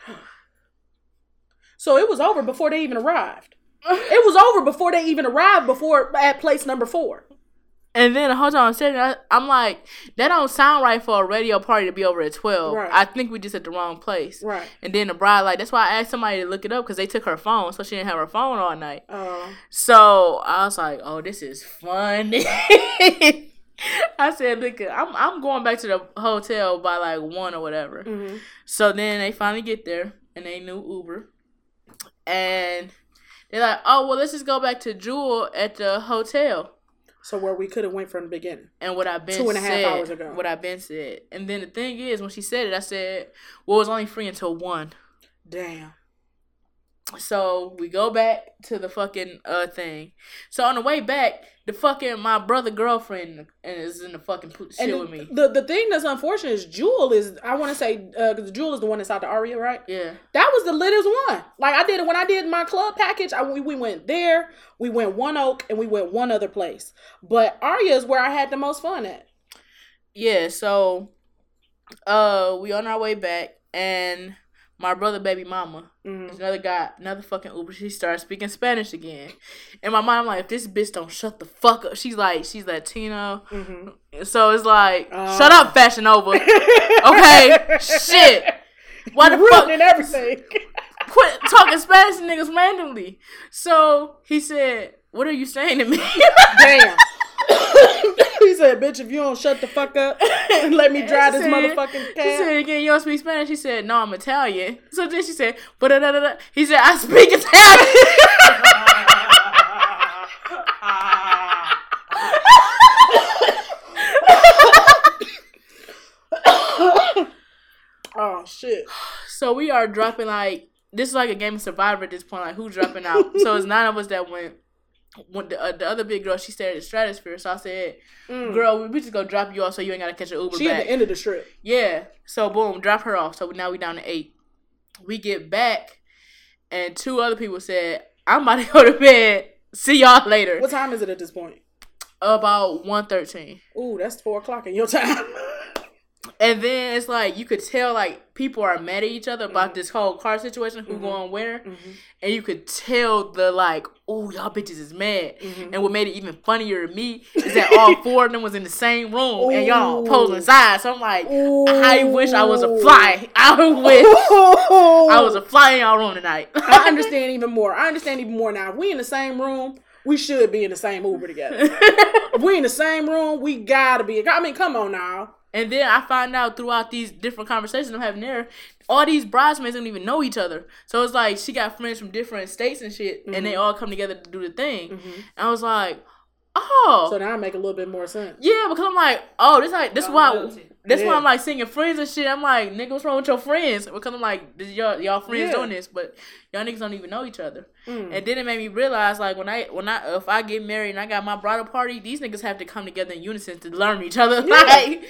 So it was over before they even arrived. It was over before they even arrived. Before at place number four. And then hold on, a second, I, I'm like, that don't sound right for a radio party to be over at 12. Right. I think we just at the wrong place. Right. And then the bride like, that's why I asked somebody to look it up because they took her phone, so she didn't have her phone all night. Uh, So I was like, oh, this is fun. I said, look, I'm I'm going back to the hotel by like one or whatever. hmm So then they finally get there and they knew Uber. And they're like, oh, well, let's just go back to Jewel at the hotel. So where we could have went from the beginning. And what I've been Two and a half said, hours ago. What I've been said. And then the thing is, when she said it, I said, well, it was only free until 1. Damn. So we go back to the fucking uh thing. So on the way back, the fucking my brother girlfriend is in the fucking shit And with me. the the thing that's unfortunate is Jewel is I want to say because Jewel is the one inside the Aria, right? Yeah. That was the littest one. Like I did it when I did my club package. I we, we went there, we went One Oak, and we went one other place. But Aria is where I had the most fun at. Yeah, so uh we on our way back and my brother baby mama, Mhm. there's another guy, another fucking Uber, she started speaking Spanish again. And my mom like, if this bitch don't shut the fuck up, she's like, she's Latino. Mm-hmm. So it's like, Oh. shut up, Fashion Nova. Okay, shit. Why the fuck everything? quit talking Spanish to niggas randomly? So he said, What are you saying to me? Damn. he said, "Bitch, if you don't shut the fuck up and let me drive this She said- motherfucking She cab." said again, you don't speak Spanish? She said, No, I'm Italian. So then she said, but da da da da. He said, I speak Italian. oh shit. so we are dropping like this is like a game of survivor at this point, like who's dropping out. so it's nine of us that went. When the, uh, the other big girl, she stayed at the stratosphere. So I said, Mm. "Girl, we, we just go drop you off so you ain't gotta catch an Uber She back." at the end of the strip. Yeah. So boom, drop her off. So now we down to eight. We get back, and two other people said, "I'm about to go to bed. See y'all later." What time is it at this point? About one thirteen. Ooh, that's four o'clock in your time. And then it's like you could tell like people are mad at each other about this whole car situation, who Mhm. going where, Mhm. and you could tell the like, oh y'all bitches is mad. Mhm. And what made it even funnier to me is that all four of them was in the same room and y'all Ooh. posing sides. So I'm like, I wish I was a fly. I wish I was a fly in y'all room tonight. I understand even more. I understand even more now. If we in the same room, we should be in the same Uber together. if we in the same room, we gotta be. I mean, come on now. And then I find out throughout these different conversations I'm having there, all these bridesmaids don't even know each other. So it's like she got friends from different states and shit, and they all come together to do the thing. And I was like, oh, So now it make a little bit more sense. yeah, because I'm like, oh, this like this Y'all why loyalty. that's Yeah. why I'm like singing friends and shit. I'm like, nigga, what's wrong with your friends? Because I'm like, this y'all y'all friends Yeah. doing this, but y'all niggas don't even know each other. Mm. And then it made me realize, like, when I when I if I get married and I got my bridal party, these niggas have to come together in unison to learn each other, Yeah. like,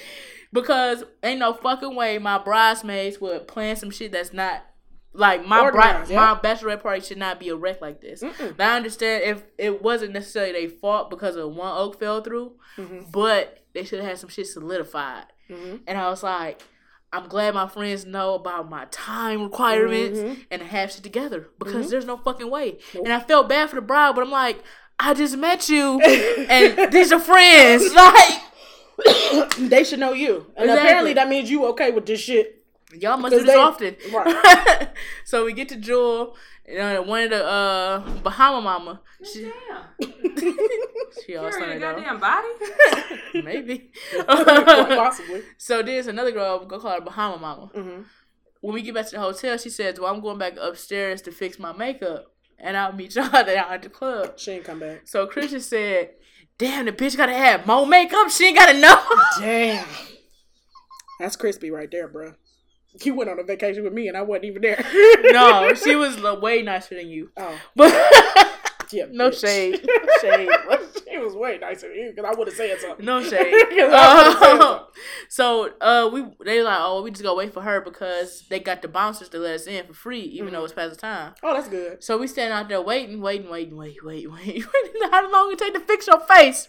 because ain't no fucking way my bridesmaids would plan some shit that's not. Like my bride, Organized, my yeah. bachelorette party should not be a wreck like this. Mm-mm. Now I understand if it wasn't necessarily their fault because of one oak fell through, Mhm. but they should have had some shit solidified. Mhm. And I was like, I'm glad my friends know about my time requirements Mhm. and have shit together because Mhm. there's no fucking way. Nope. And I felt bad for the bride, but I'm like, I just met you and these are friends. Like, they should know you, and Exactly. apparently that means you okay with this shit. y'all must do Because this they- often. so we get to Jewel, uh, one of the uh, Bahama mama. She, Damn. she all Carry started a though. goddamn body. Maybe. Possibly. so there's another girl, go call her Bahama Mama. hmm When we get back to the hotel, she says, Well, I'm going back upstairs to fix my makeup. And I'll meet y'all down at the club. She ain't come back. So Christian said, Damn, the bitch gotta have more makeup. She ain't gotta know. Damn. That's crispy right there, bro. You went on a vacation with me and I wasn't even there. no, she was way nicer than you. Oh, But yeah. no bitch. shade. Shade. she was way nicer than you because I would have said something. No shade. 'Cause I would've said Um, something. so uh, we they like, oh, we just go wait for her because they got the bouncers to let us in for free, even though it's past the time. Oh, that's good. So we standing out there waiting, waiting, waiting, waiting, waiting, waiting. How long it take to fix your face?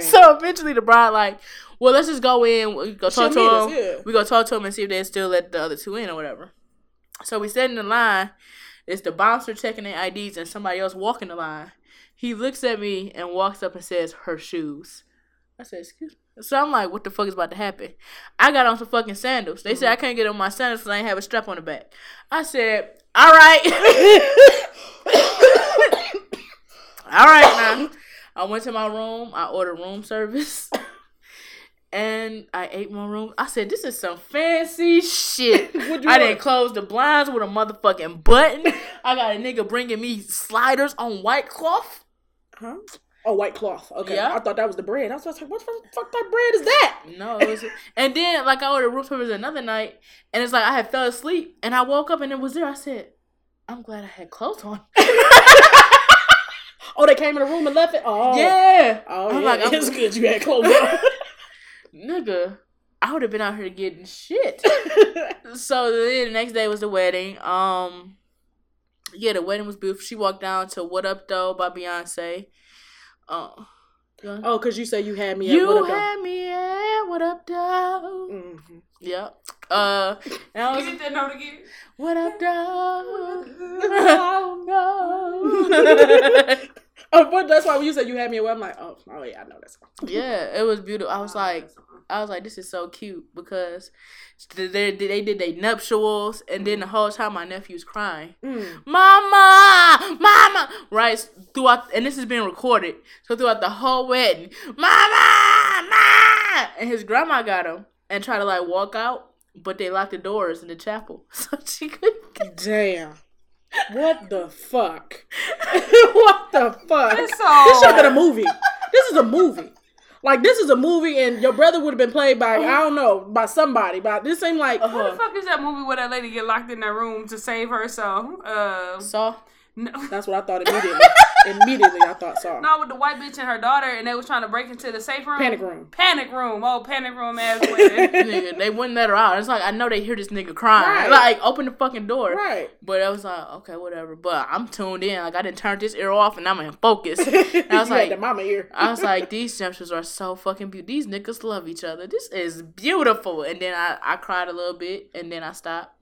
So eventually the bride like, well, let's just go in. We go talk She'll to them. yeah. We go talk to them and see if they still let the other two in or whatever. So we stand in the line. It's the bouncer checking their IDs and somebody else walking the line. He looks at me and walks up and says, "Her shoes." I said, "Excuse." me. So I'm like, "What the fuck is about to happen?" I got on some fucking sandals. They said mm-hmm. I can't get on my sandals because I ain't have a strap on the back. I said, "All right." All right, now. I went to my room. I ordered room service. And I ate my room. I said, "This is some fancy shit." I order? didn't close the blinds with a motherfucking button. I got a nigga bringing me sliders on white cloth. Huh? Oh, white cloth. Okay. Yeah. I thought that was the bread. I was like, what the fuck type bread is that? No, was. and then like I ordered room service another night, and it's like I had fell asleep, and I woke up and it was there. I said, I'm glad I had clothes on. Oh, they came in the room and left it. Oh, Yeah. Oh, I'm yeah. like, I'm- it's good you had clothes on. Nigga, I would have been out here getting shit. so then the next day was the wedding. Um, yeah, the wedding was beautiful. She walked down to "What Up Though" by Beyonce. Uh, oh, because you said you had me. At you what up, had me at "What Up Though." though? Mhm. Yep. Uh, and I was Get that note again. "What Up Though." no. Oh, but that's why when you said you had me at what I'm like, oh, oh yeah, I know that song. yeah, it was beautiful. I was like, I was like, this is so cute because they they, they did their nuptials, and then the whole time my nephew's crying. Mm. Mama, mama, right throughout, and this is being recorded. So throughout the whole wedding, mama, mama, and his grandma got him and tried to like walk out, but they locked the doors in the chapel, so she couldn't. Get Damn. What the fuck? what the fuck? It's This should have been a movie. This is a movie. Like this is a movie, and your brother would have been played by I don't know by somebody. But this seemed like What the fuck is that movie where that lady get locked in that room to save herself? Uh, So no, that's what I thought immediately. immediately, I thought saw not with the white bitch and her daughter, and they was trying to break into the safe room. panic room. Panic room. Oh, panic room ass wedding. nigga, they wouldn't let her out. It's like I know they hear this nigga crying. Right. Like open the fucking door. Right. But I was like, okay, whatever. But I'm tuned in. Like I didn't turn this ear off, and I'm in focus. And I was you like, the mama ear. I was like, these jumpers are so fucking beautiful. These niggas love each other. This is beautiful. And then I, I cried a little bit, and then I stopped.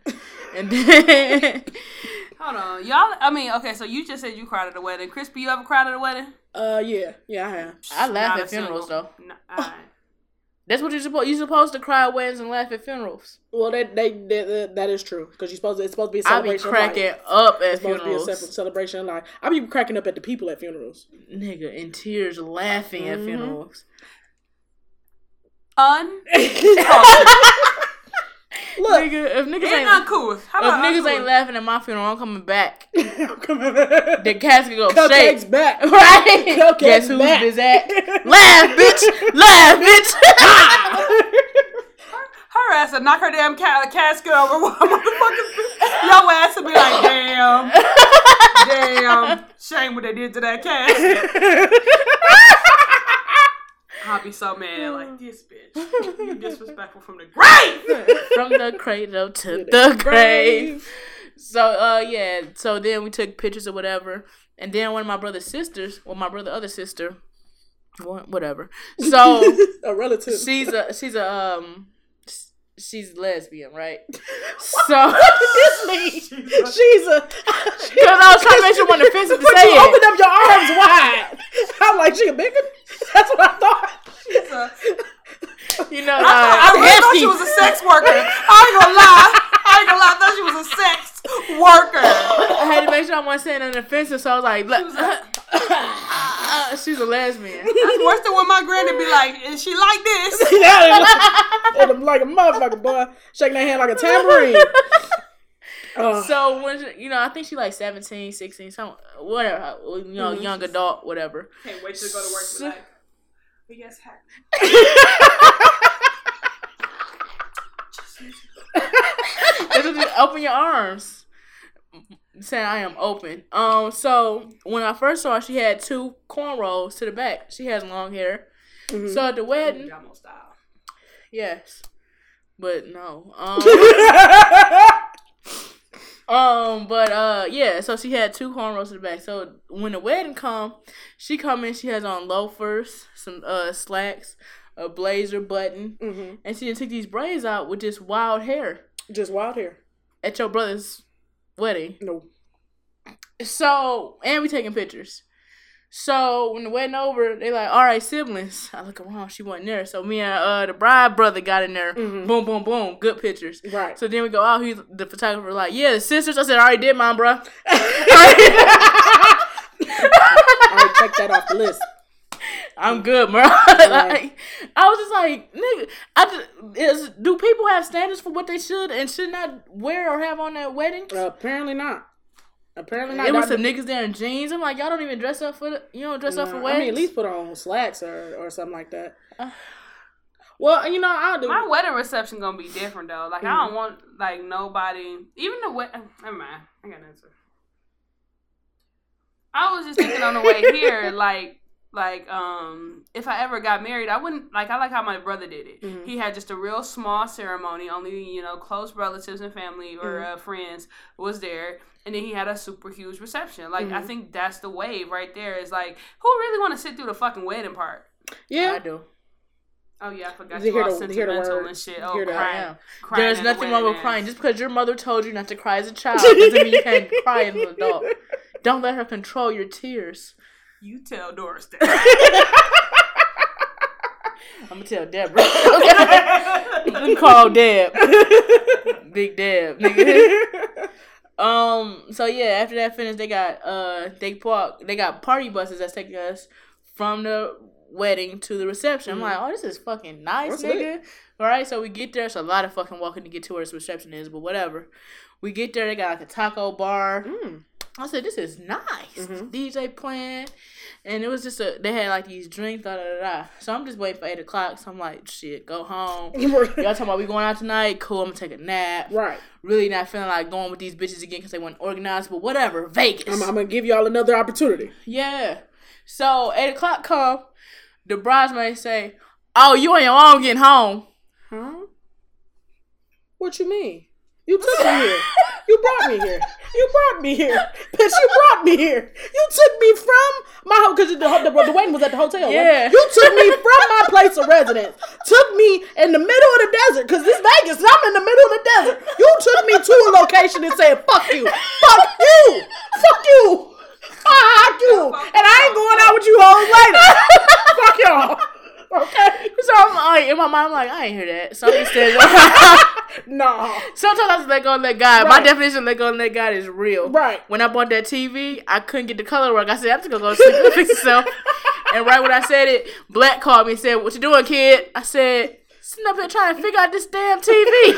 And then Hold on, y'all. I mean, okay, so you just said you cried at a wedding. Crispy, you ever cried at a wedding? Uh, yeah, yeah, I have. I laugh at funerals single- though. No, alright. That's what you're supposed. You're supposed to cry at weddings and laugh at funerals. Well, that they, they, that- that is true because you're supposed to. It's supposed to be a I be celebration. of life. cracking up at It's supposed to be a funerals, separate celebration of life. I be cracking up at the people at funerals. nigga, in tears, laughing at Mhm. funerals. Un. Look, Nigga, if niggas ain't uncouth. How if niggas ain't laughing at my funeral, I'm coming back. come on. The casket go Cupcakes shake. back. Right? Cupcakes Guess who's back. this at? Laugh, bitch! Laugh, bitch! Her ass would knock her damn ca- casket over. Your ass would be like, damn. Damn. Shame what they did to that casket. I'll be so mad. Like, this bitch. You disrespectful from the grave. From the cradle to the grave. So uh yeah, so then we took pictures or whatever, and then one of my brother's sisters, well my brother other sister, whatever. So a relative. she's a she's a um she's lesbian, right? So What did This me. She's a. because I was trying to make sure one offensive to But say you it. opened up your arms wide. I'm like, she a bigger. That's what I thought. So, You know, I, like, I really thought she was a sex worker. I ain't gonna lie. I ain't gonna lie. I thought she was a sex worker. I had to make sure I wasn't saying anything offensive, so I was like, was like- uh, she's a lesbian. That's worse than when my granny be like, is she like this? and I'm like a motherfucker, boy, shaking that hand like a tambourine. Uh, So when she, you know, I think she like 17, 16, some whatever, you know, Mhm. young adult, whatever. Can't wait to go to work and be like, we guess happy. That's what you- open your arms. Saying I am open. Um, so when I first saw her, she had two cornrows to the back. She has long hair. mhm. So at the wedding, Jamo style. yes, but no. Um, um, but uh, yeah. So she had two cornrows to the back. So when the wedding come, she come in. She has on loafers, some uh slacks, a blazer button, Mhm. and she done took these braids out with this wild hair Just wild hair. at your brother's wedding. No. So, and we taking pictures. So when the wedding over, they like, all right, siblings. I look around, she wasn't there. So me and uh the bride brother got in there. Mhm. Boom, boom, boom, good pictures. Right. So then we go out. He's the photographer like, yeah, the sisters. I said, I already did mine, bro. All right, check that off the list. I'm good, bro. like, I was just like, nigga, I just, is, do people have standards for what they should and should not wear or have on their wedding? Uh, apparently not. Apparently not. It was some niggas there in jeans. I'm like, y'all don't even dress up for the, you don't dress up for weddings. I mean, at least put on slacks or, or something like that. Uh. Well, you know, I'll do. My wedding reception gonna be different though. Like, mm-hmm. I don't mm-hmm. want like nobody, even the wedding. Never mind, I got an answer. I was just thinking on the way here, like like, um, if I ever got married, I wouldn't like. I like how my brother did it. Mhm. He had just a real small ceremony. Only you know, close relatives and family or Mhm. uh, friends was there, and then he had a super huge reception. Like, I Mhm. think that's the wave right there. Is like, who really want to sit through the fucking wedding part? Yeah i do. Oh yeah, I forgot To you hear all the- to hear the sentimental and shit. Oh, hear the- crying, Yeah. crying There's nothing wrong with crying. Just because your mother told you not to cry as a child doesn't mean you can't cry as an adult. Don't let her control your tears. You tell Doris that. I'm gonna tell Deborah. okay. Call Deb. Big Deb, nigga. Um. So yeah, after that finished, they got uh they park they got party buses that's taking us from the wedding to the reception. I'm like, oh, this is fucking nice, nigga. All right, so we get there. It's a lot of fucking walking to get to where this reception is, but whatever. We get there. They got like a taco bar. Mm. I said, this is nice. Mhm. DJ playing. And it was just a, they had like these drinks, da da da da. So I'm just waiting for 8 o'clock. So I'm like, shit, go home. Y'all talking about we going out tonight? Cool, I'm gonna take a nap. right. Really not feeling like going with these bitches again because they weren't organized, but whatever. Vegas. I'm, I'm gonna give y'all another opportunity. yeah. So 8 o'clock come, the bridesmaids say, oh, you on your own getting home. Huh? What you mean? You took me here. You brought me here. You brought me here. Bitch, you brought me here. You took me from my house because the, the, the wedding was at the hotel. right? Yeah. You took me from my place of residence. Took me in the middle of the desert because this Vegas, and I'm in the middle of the desert. You took me to a location and said, fuck you. Fuck you. Fuck you. Fuck you. And I ain't going out with you hoes later. fuck y'all. Okay? So I'm like, in my mind, I'm like, I ain't hear that. So I'm just Nah. Sometimes I just let go and let God. My definition of let go and let God is real. Right. When I bought that TV, I couldn't get the color work. I said, I'm just gonna go to sleep and fix itself. And right when I said it, Black called me and said, What you doing, kid? I said, Sitting up here trying to figure out this damn TV.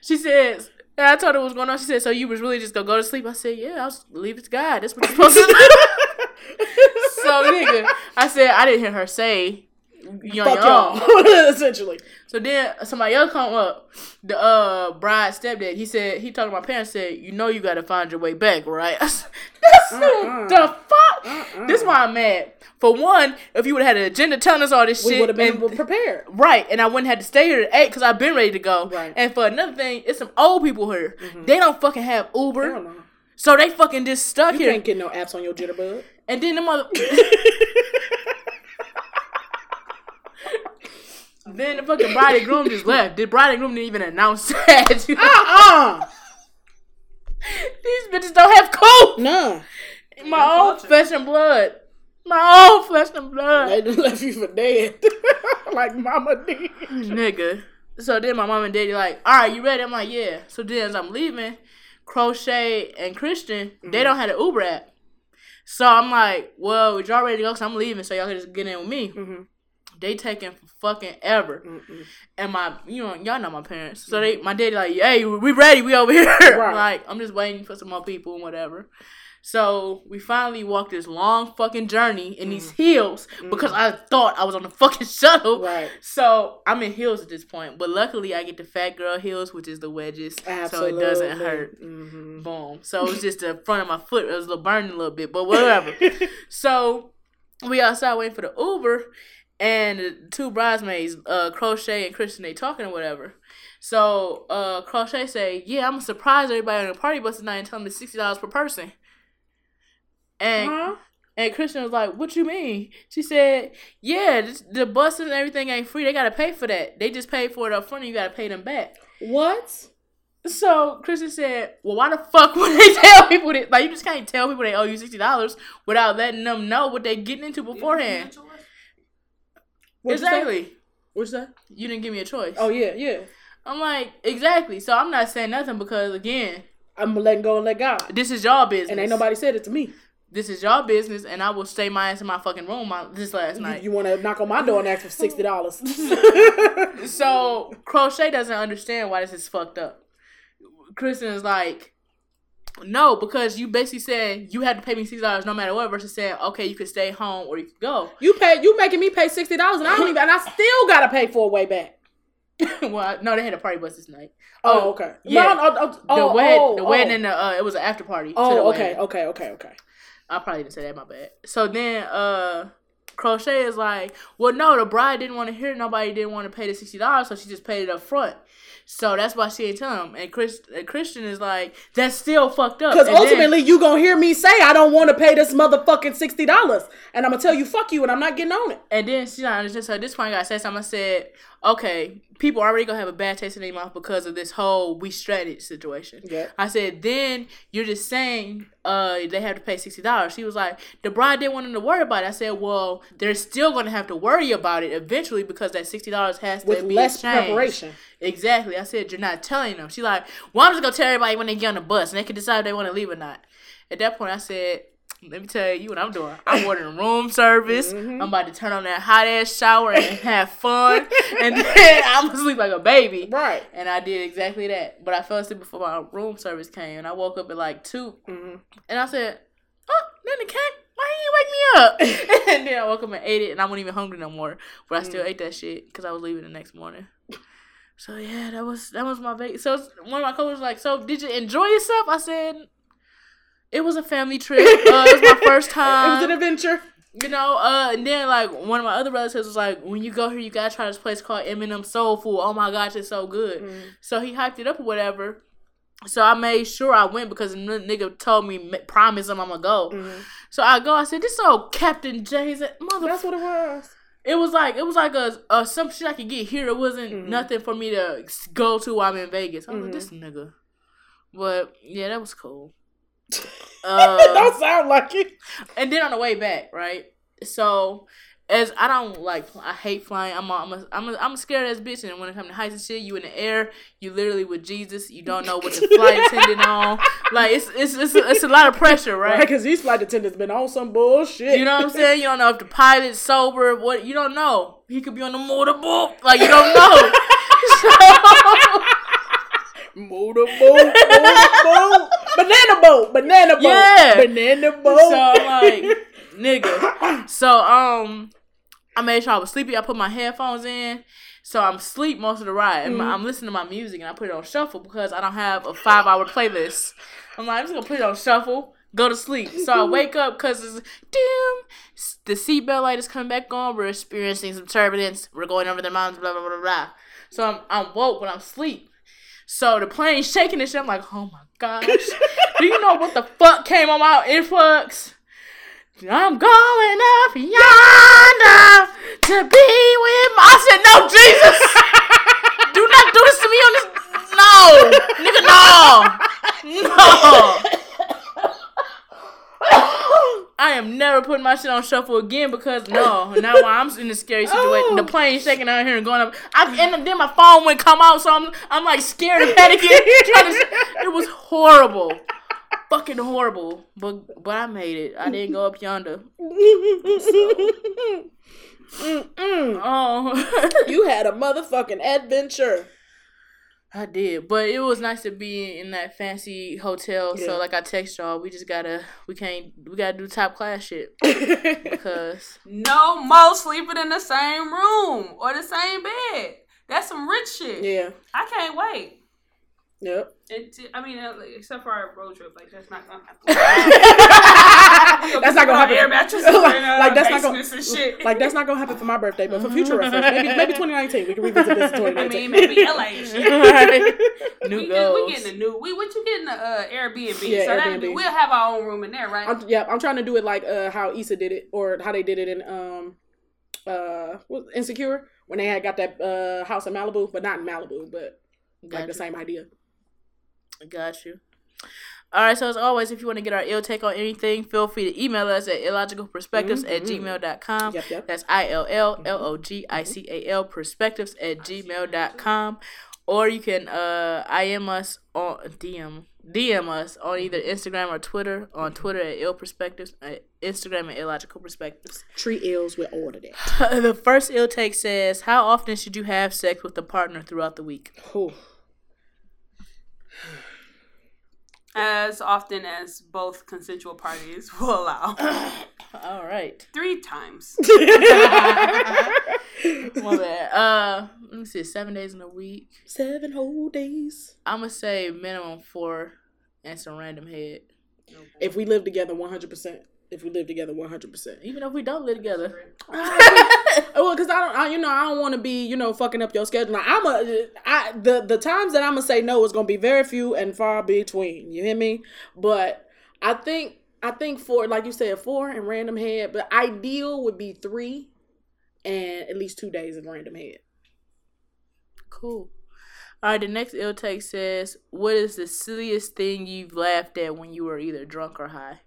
she says, and I told her what was going on. She said, So you was really just gonna go to sleep? I said, Yeah, I was leave it to God. That's what you're supposed to do. so nigga, I said I didn't hear her say you on Fuck y'all. Essentially. So then somebody else come up, the uh bride stepdad. He said he talked to my parents. Said you know you got to find your way back, right? I said, That's Uh-uh. the fuck. Uh-uh. This why I'm mad. For one, if you would have had an agenda telling us all this We shit, would have been and- prepared. right, and I wouldn't have to stay here at eight because I've been ready to go. Right. And for another thing, it's some old people here. They don't fucking have Uber, so they fucking just stuck You here. can't get no apps on your jitterbug. And then the mother. then the fucking bride and groom just left. The bride and groom didn't even announce that. Uh-uh. These bitches don't have couth. No. My own culture. flesh and blood. My own flesh and blood. They just left you for dead. like mama did. Nigga. So then my mom and daddy like, all right, you ready? I'm like, yeah. So then as I'm leaving, Crochet and Christian, they don't have an Uber app. So I'm like, well, y'all ready to go? Cause I'm leaving, so y'all can just get in with me. Mhm. They taking fucking ever. Mm-mm. And my, you know, y'all know my parents. So they, my daddy like, hey, we ready? We over here. Right. Like, I'm just waiting for some more people and whatever. So we finally walked this long fucking journey in these heels because I thought I was on the fucking shuttle. Right. So I'm in heels at this point, but luckily I get the fat girl heels, which is the wedges, Absolutely. so it doesn't hurt. Mhm. Boom. So it was just the front of my foot. It was a little burning a little bit, but whatever. so we outside waiting for the Uber, and two bridesmaids, uh, Crochet and Christian, they talking or whatever. So uh, Crochet say, "Yeah, I'm gonna surprise everybody on the party bus tonight and tell them it's sixty dollars per person." And Huh? and Christian was like, "What you mean?" She said, "Yeah, this, the bus and everything ain't free. They gotta pay for that. They just paid for it up front, and you gotta pay them back." What? So Christian said, "Well, why the fuck would they tell people that? Like, you just can't tell people they owe you sixty dollars without letting them know what they're getting into beforehand." What'd you exactly. What'd you didn't give me a choice. Oh yeah, yeah. I'm like, exactly. So I'm not saying nothing because again, I'm letting go and let God. this is y'all business. And ain't nobody said it to me. This is y'all business, and I will stay my ass in my fucking room my, this last You, night. you want to knock on my door and ask for sixty dollars? So Crochet doesn't understand why this is fucked up. Kristen is like, no, because you basically said you had to pay me six dollars no matter what, versus saying, okay, you could stay home or you could go. you pay. You making me pay sixty dollars, and I don't even. And I still gotta pay for a way back. well, no, they had a party bus this night. Oh, okay. yeah. No, no, no, The oh, wed, oh, the oh. wedding, and the uh, it was an after party. Oh, wedding. okay, okay, okay, okay. I probably didn't say that. My bad. So then, uh, Crochet is like, well, no, the bride didn't want to hear. it. Nobody didn't want to pay the sixty dollars, so she just paid it up front. So that's why she ain't tell him. And Chris, and Christian is like, that's still fucked up. Because And then- ultimately, you gonna hear me say I don't want to pay this motherfucking sixty dollars, and I'm gonna tell you fuck you, and I'm not getting on it. And then she not understand. So at this point, I said something. I said, okay, people already gonna have a bad taste in their mouth because of this whole we strategy situation. Yeah. I said, then you're just saying uh they have to pay sixty dollars. She was like, the bride didn't want them to worry about it. I said, well, they're still gonna have to worry about it eventually because that sixty dollars has to be less exchanged. preparation. Exactly. I said you're not telling them. She's like, well, I'm just gonna tell everybody when they get on the bus and they can decide if they want to leave or not. At that point, I said. Let me tell you what I'm doing. I'm ordering room service. Mm-hmm. I'm about to turn on that hot ass shower and have fun. and then I'm gonna sleep like a baby. Right. And I did exactly that. But I fell asleep before my room service came. And I woke up at like 2. Mhm. And I said, Oh, then it came. Why you wake me up? and then I woke up and ate it. And I wasn't even hungry no more. But I still ate that shit because I was leaving the next morning. So yeah, that was that was my vacation. So one of my coworkers was like, "So did you enjoy yourself?" I said, "It was a family trip. Uh, it was my first time. It was an adventure. You know, uh, and then like one of my other relatives was like, when you go here, you gotta try this place called M&M Soul Food. Oh my gosh, it's so good. Mm. So he hyped it up or whatever. So I made sure I went because the nigga told me, promise him I'm gonna go. Mhm. So I go. I said, this old Captain Jay's mother. That's what it was. It was like it was like a, a some shit I could get here. It wasn't Mhm. nothing for me to go to while I'm in Vegas. I was Mhm. like, this nigga. But yeah, that was cool. Don't um, sound like it. and then on the way back, right? So as I don't like, I hate flying. I'm a, I'm a, I'm a, I'm a scared ass bitch. And when it comes to heights and shit, you in the air, you literally with Jesus. You don't know what the flight attendant on. Like it's it's it's a, it's a lot of pressure, Right? right? Because these flight attendants been on some bullshit. You know what I'm saying? You don't know if the pilot's sober. What you don't know. He could be on the motorboat. Like you don't know. so, Motorboat, motorboat, banana boat, banana boat, Yeah. banana boat. so I'm like, nigga. So um, I made sure I was sleepy. I put my headphones in, so I'm asleep most of the ride. And my- I'm listening to my music, and I put it on shuffle because I don't have a five hour playlist. I'm like, I'm just gonna put it on shuffle. Go to sleep. So I wake up because it's doom. The seatbelt light is coming back on. We're experiencing some turbulence. We're going over the mountains. Blah blah blah blah. blah. So I'm I'm woke, but I'm asleep. So the plane's shaking and shit. I'm like, oh my gosh. Do you know what the fuck came on my earplugs? I'm going up yonder to be with my. I said, no, Jesus. do not do this to me on this. No, nigga, no, no. I am never putting my shit on shuffle again because no, now I'm in a scary situation. The plane shaking out here and going up. I, and then my phone would come out, so I'm I'm like scared and panicking. it was horrible, fucking horrible. But but I made it. I didn't go up yonder. Mm-mm. Oh, You had a motherfucking adventure. I did, but it was nice to be in that fancy hotel. Yeah. So like I text y'all, we just gotta we can't we gotta do top class shit because No more sleeping in the same room or the same bed. That's some rich shit. yeah. I can't wait. Yep. It, I mean, uh, except for our road trip, like that's not gonna happen. that's not gonna happen. Air mattresses like, and, uh, like, that's not gonna basements and shit. like that's not gonna happen for my birthday, but for future reference, maybe maybe 2019 we can revisit this in 2019. I mean, maybe LA and shit. new We, get, goals. we getting a new. We what you getting the uh, Airbnb? Yeah, so Airbnb. that we'll have our own room in there, right? I'm, yeah, I'm trying to do it like uh, how Issa did it, or how they did it in um uh Insecure when they had got that uh house in Malibu, but not in Malibu, but like Got the same idea. Got you. All right, so as always, if you want to get our ill take on anything, feel free to email us at illogicalperspectives at Mhm. gmail.com. Yep, yep. That's I L L L O G I C A L perspectives at gmail.com. Or you can uh IM us on DM DM us on either Instagram or Twitter. On Twitter at ill perspectives, at Instagram at illogical perspectives. Treat ills with all of that. the first ill take says, How often should you have sex with a partner throughout the week? Whew. as often as both consensual parties will allow. All right. Three times. My bad. Uh, let me see. Seven days in a week. Seven whole days. I'm gonna say minimum four and some random head. If we live together, one hundred percent. If we live together, one hundred percent. Even if we don't live together. Oh, well, because I don't, I, you know, I don't want to be, you know, fucking up your schedule. Like, I'm a, I the the times that I'm gonna say no is gonna be very few and far between. You hear me? But I think, I think four, like you said, four and random head. But ideal would be three, and at least two days of random head. Cool. All right. The next ill take says, "What is the silliest thing you've laughed at when you were either drunk or high?"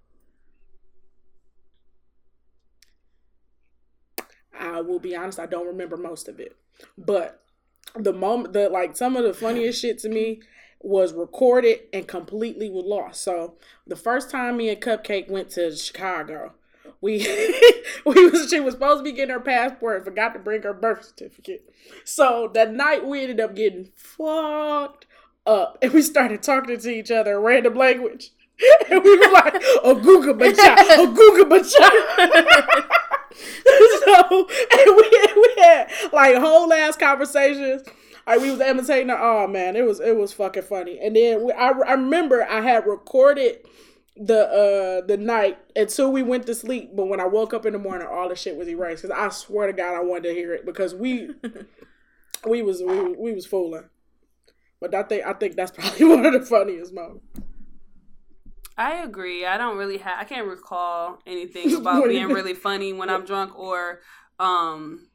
I will be honest, I don't remember most of it. But the moment the like some of the funniest shit to me was recorded and completely was lost. So the first time me and Cupcake went to Chicago, we we was she was supposed to be getting her passport forgot to bring her birth certificate. So that night we ended up getting fucked up and we started talking to each other in random language. And we were like, Googa Bacha, Googa Bacha. so and we, we had like whole ass conversations. Like we was imitating her. Oh man, it was it was fucking funny. And then we, I, I remember I had recorded the uh the night until we went to sleep. But when I woke up in the morning, all the shit was erased. Cause I swear to God, I wanted to hear it because we we was we, we was fooling. But I think I think that's probably one of the funniest moments. I agree. I don't really have. I can't recall anything about being really funny when I'm drunk or, um.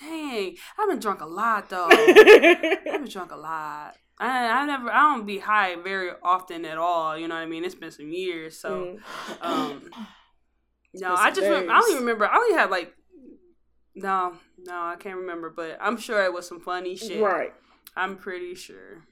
Dang, I've been drunk a lot though. I've been drunk a lot. I I never. I don't be high very often at all. You know what I mean? It's been some years, so. Mm. Um. No, I just. Rem- I don't even remember. I only had like. No, no, I can't remember, but I'm sure it was some funny shit. Right. I'm pretty sure.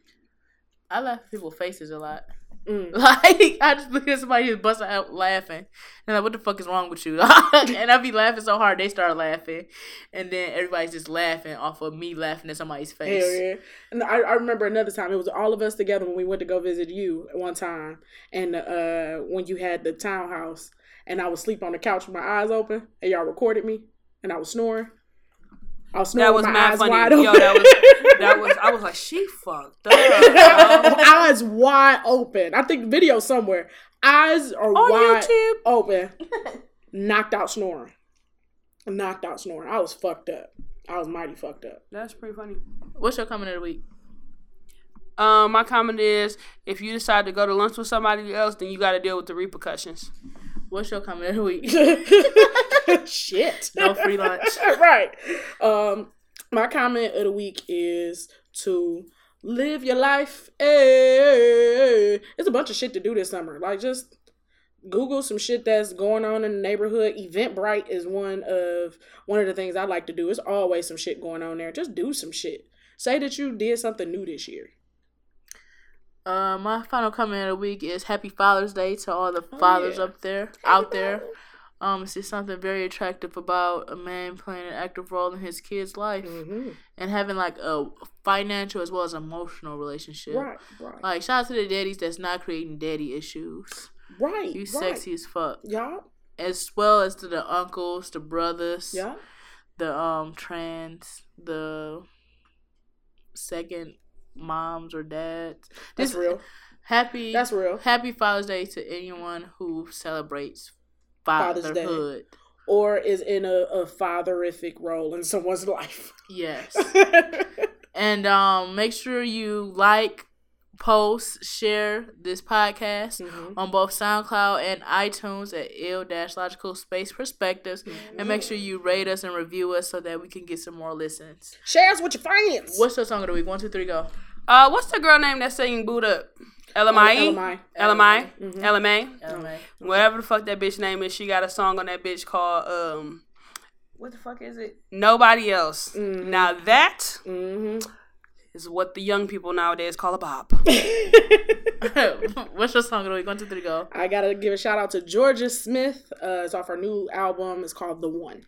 I laugh at people's faces a lot. Mm. Like I just look at somebody just busting out laughing, and I'm like, what the fuck is wrong with you? and I be laughing so hard they start laughing, and then everybody's just laughing off of me laughing at somebody's face. Hell yeah. And I, I remember another time, it was all of us together when we went to go visit you one time. And uh, when you had the townhouse, and I was asleep on the couch with my eyes open, and y'all recorded me, and I was snoring. I was snoring That was with my mad eyes funny. wide Yo, that was that was. I was like, she fucked up. yo. eyes wide open. I think video somewhere. Eyes are On wide YouTube. open. Knocked out snoring. Knocked out snoring. I was fucked up. I was mighty fucked up. That's pretty funny. What's your comment of the week? Um, my comment is, if you decide to go to lunch with somebody else, then you got to deal with the repercussions. What's your comment of the week? Shit. No free lunch. right. Um, my comment of the week is to live your life. Hey, it's a bunch of shit to do this summer. Like just Google some shit that's going on in the neighborhood. Eventbrite is one of one of the things I like to do. It's always some shit going on there. Just do some shit. Say that you did something new this year. Uh, my final comment of the week is Happy Father's Day to all the Oh, fathers yeah. up there, out there. Um, it's just something very attractive about a man playing an active role in his kid's life Mm-hmm. and having like a financial as well as emotional relationship. Right, right, Like shout out to the daddies that's not creating daddy issues. right. You right. sexy as fuck. y'all. As well as to the uncles, the brothers, Yeah, the um trans, the second moms or dads. that's Just real. Happy That's real. Happy Father's Day to anyone who celebrates Father's Day. fatherhood. Or is in a, a fatherific role in someone's life. Yes. and um make sure you like, post, share this podcast Mhm. on both SoundCloud and iTunes at ill dash logical space perspectives. And make sure you rate us and review us so that we can get some more listens. Share us with your friends. What's the song of the week? One, two, three, go. Uh, what's the girl name that's singing "Boo'd Up"? LMI. LMI. LMI. LMA. LMA. Whatever the fuck that bitch name is, she got a song on that bitch called um. What the fuck is it? Nobody else. Mhm. Now that Mm-hmm. is what the young people nowadays call a bop. What's your song of the week? One, two, three, go. I gotta give a shout out to Jorja Smith. Uh, it's off her new album. It's called The One.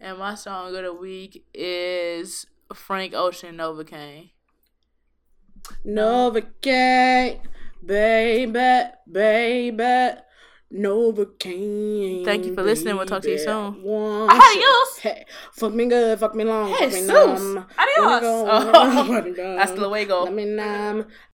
And my song of the week is Frank Ocean Novacane. Novocaine, baby, baby. Novocaine. Thank you for listening. We'll talk to you soon. One Adios. Hey, fuck me good, fuck me long, fuck me numb. Adios. Oh. wanna go. Hasta luego. Let me numb.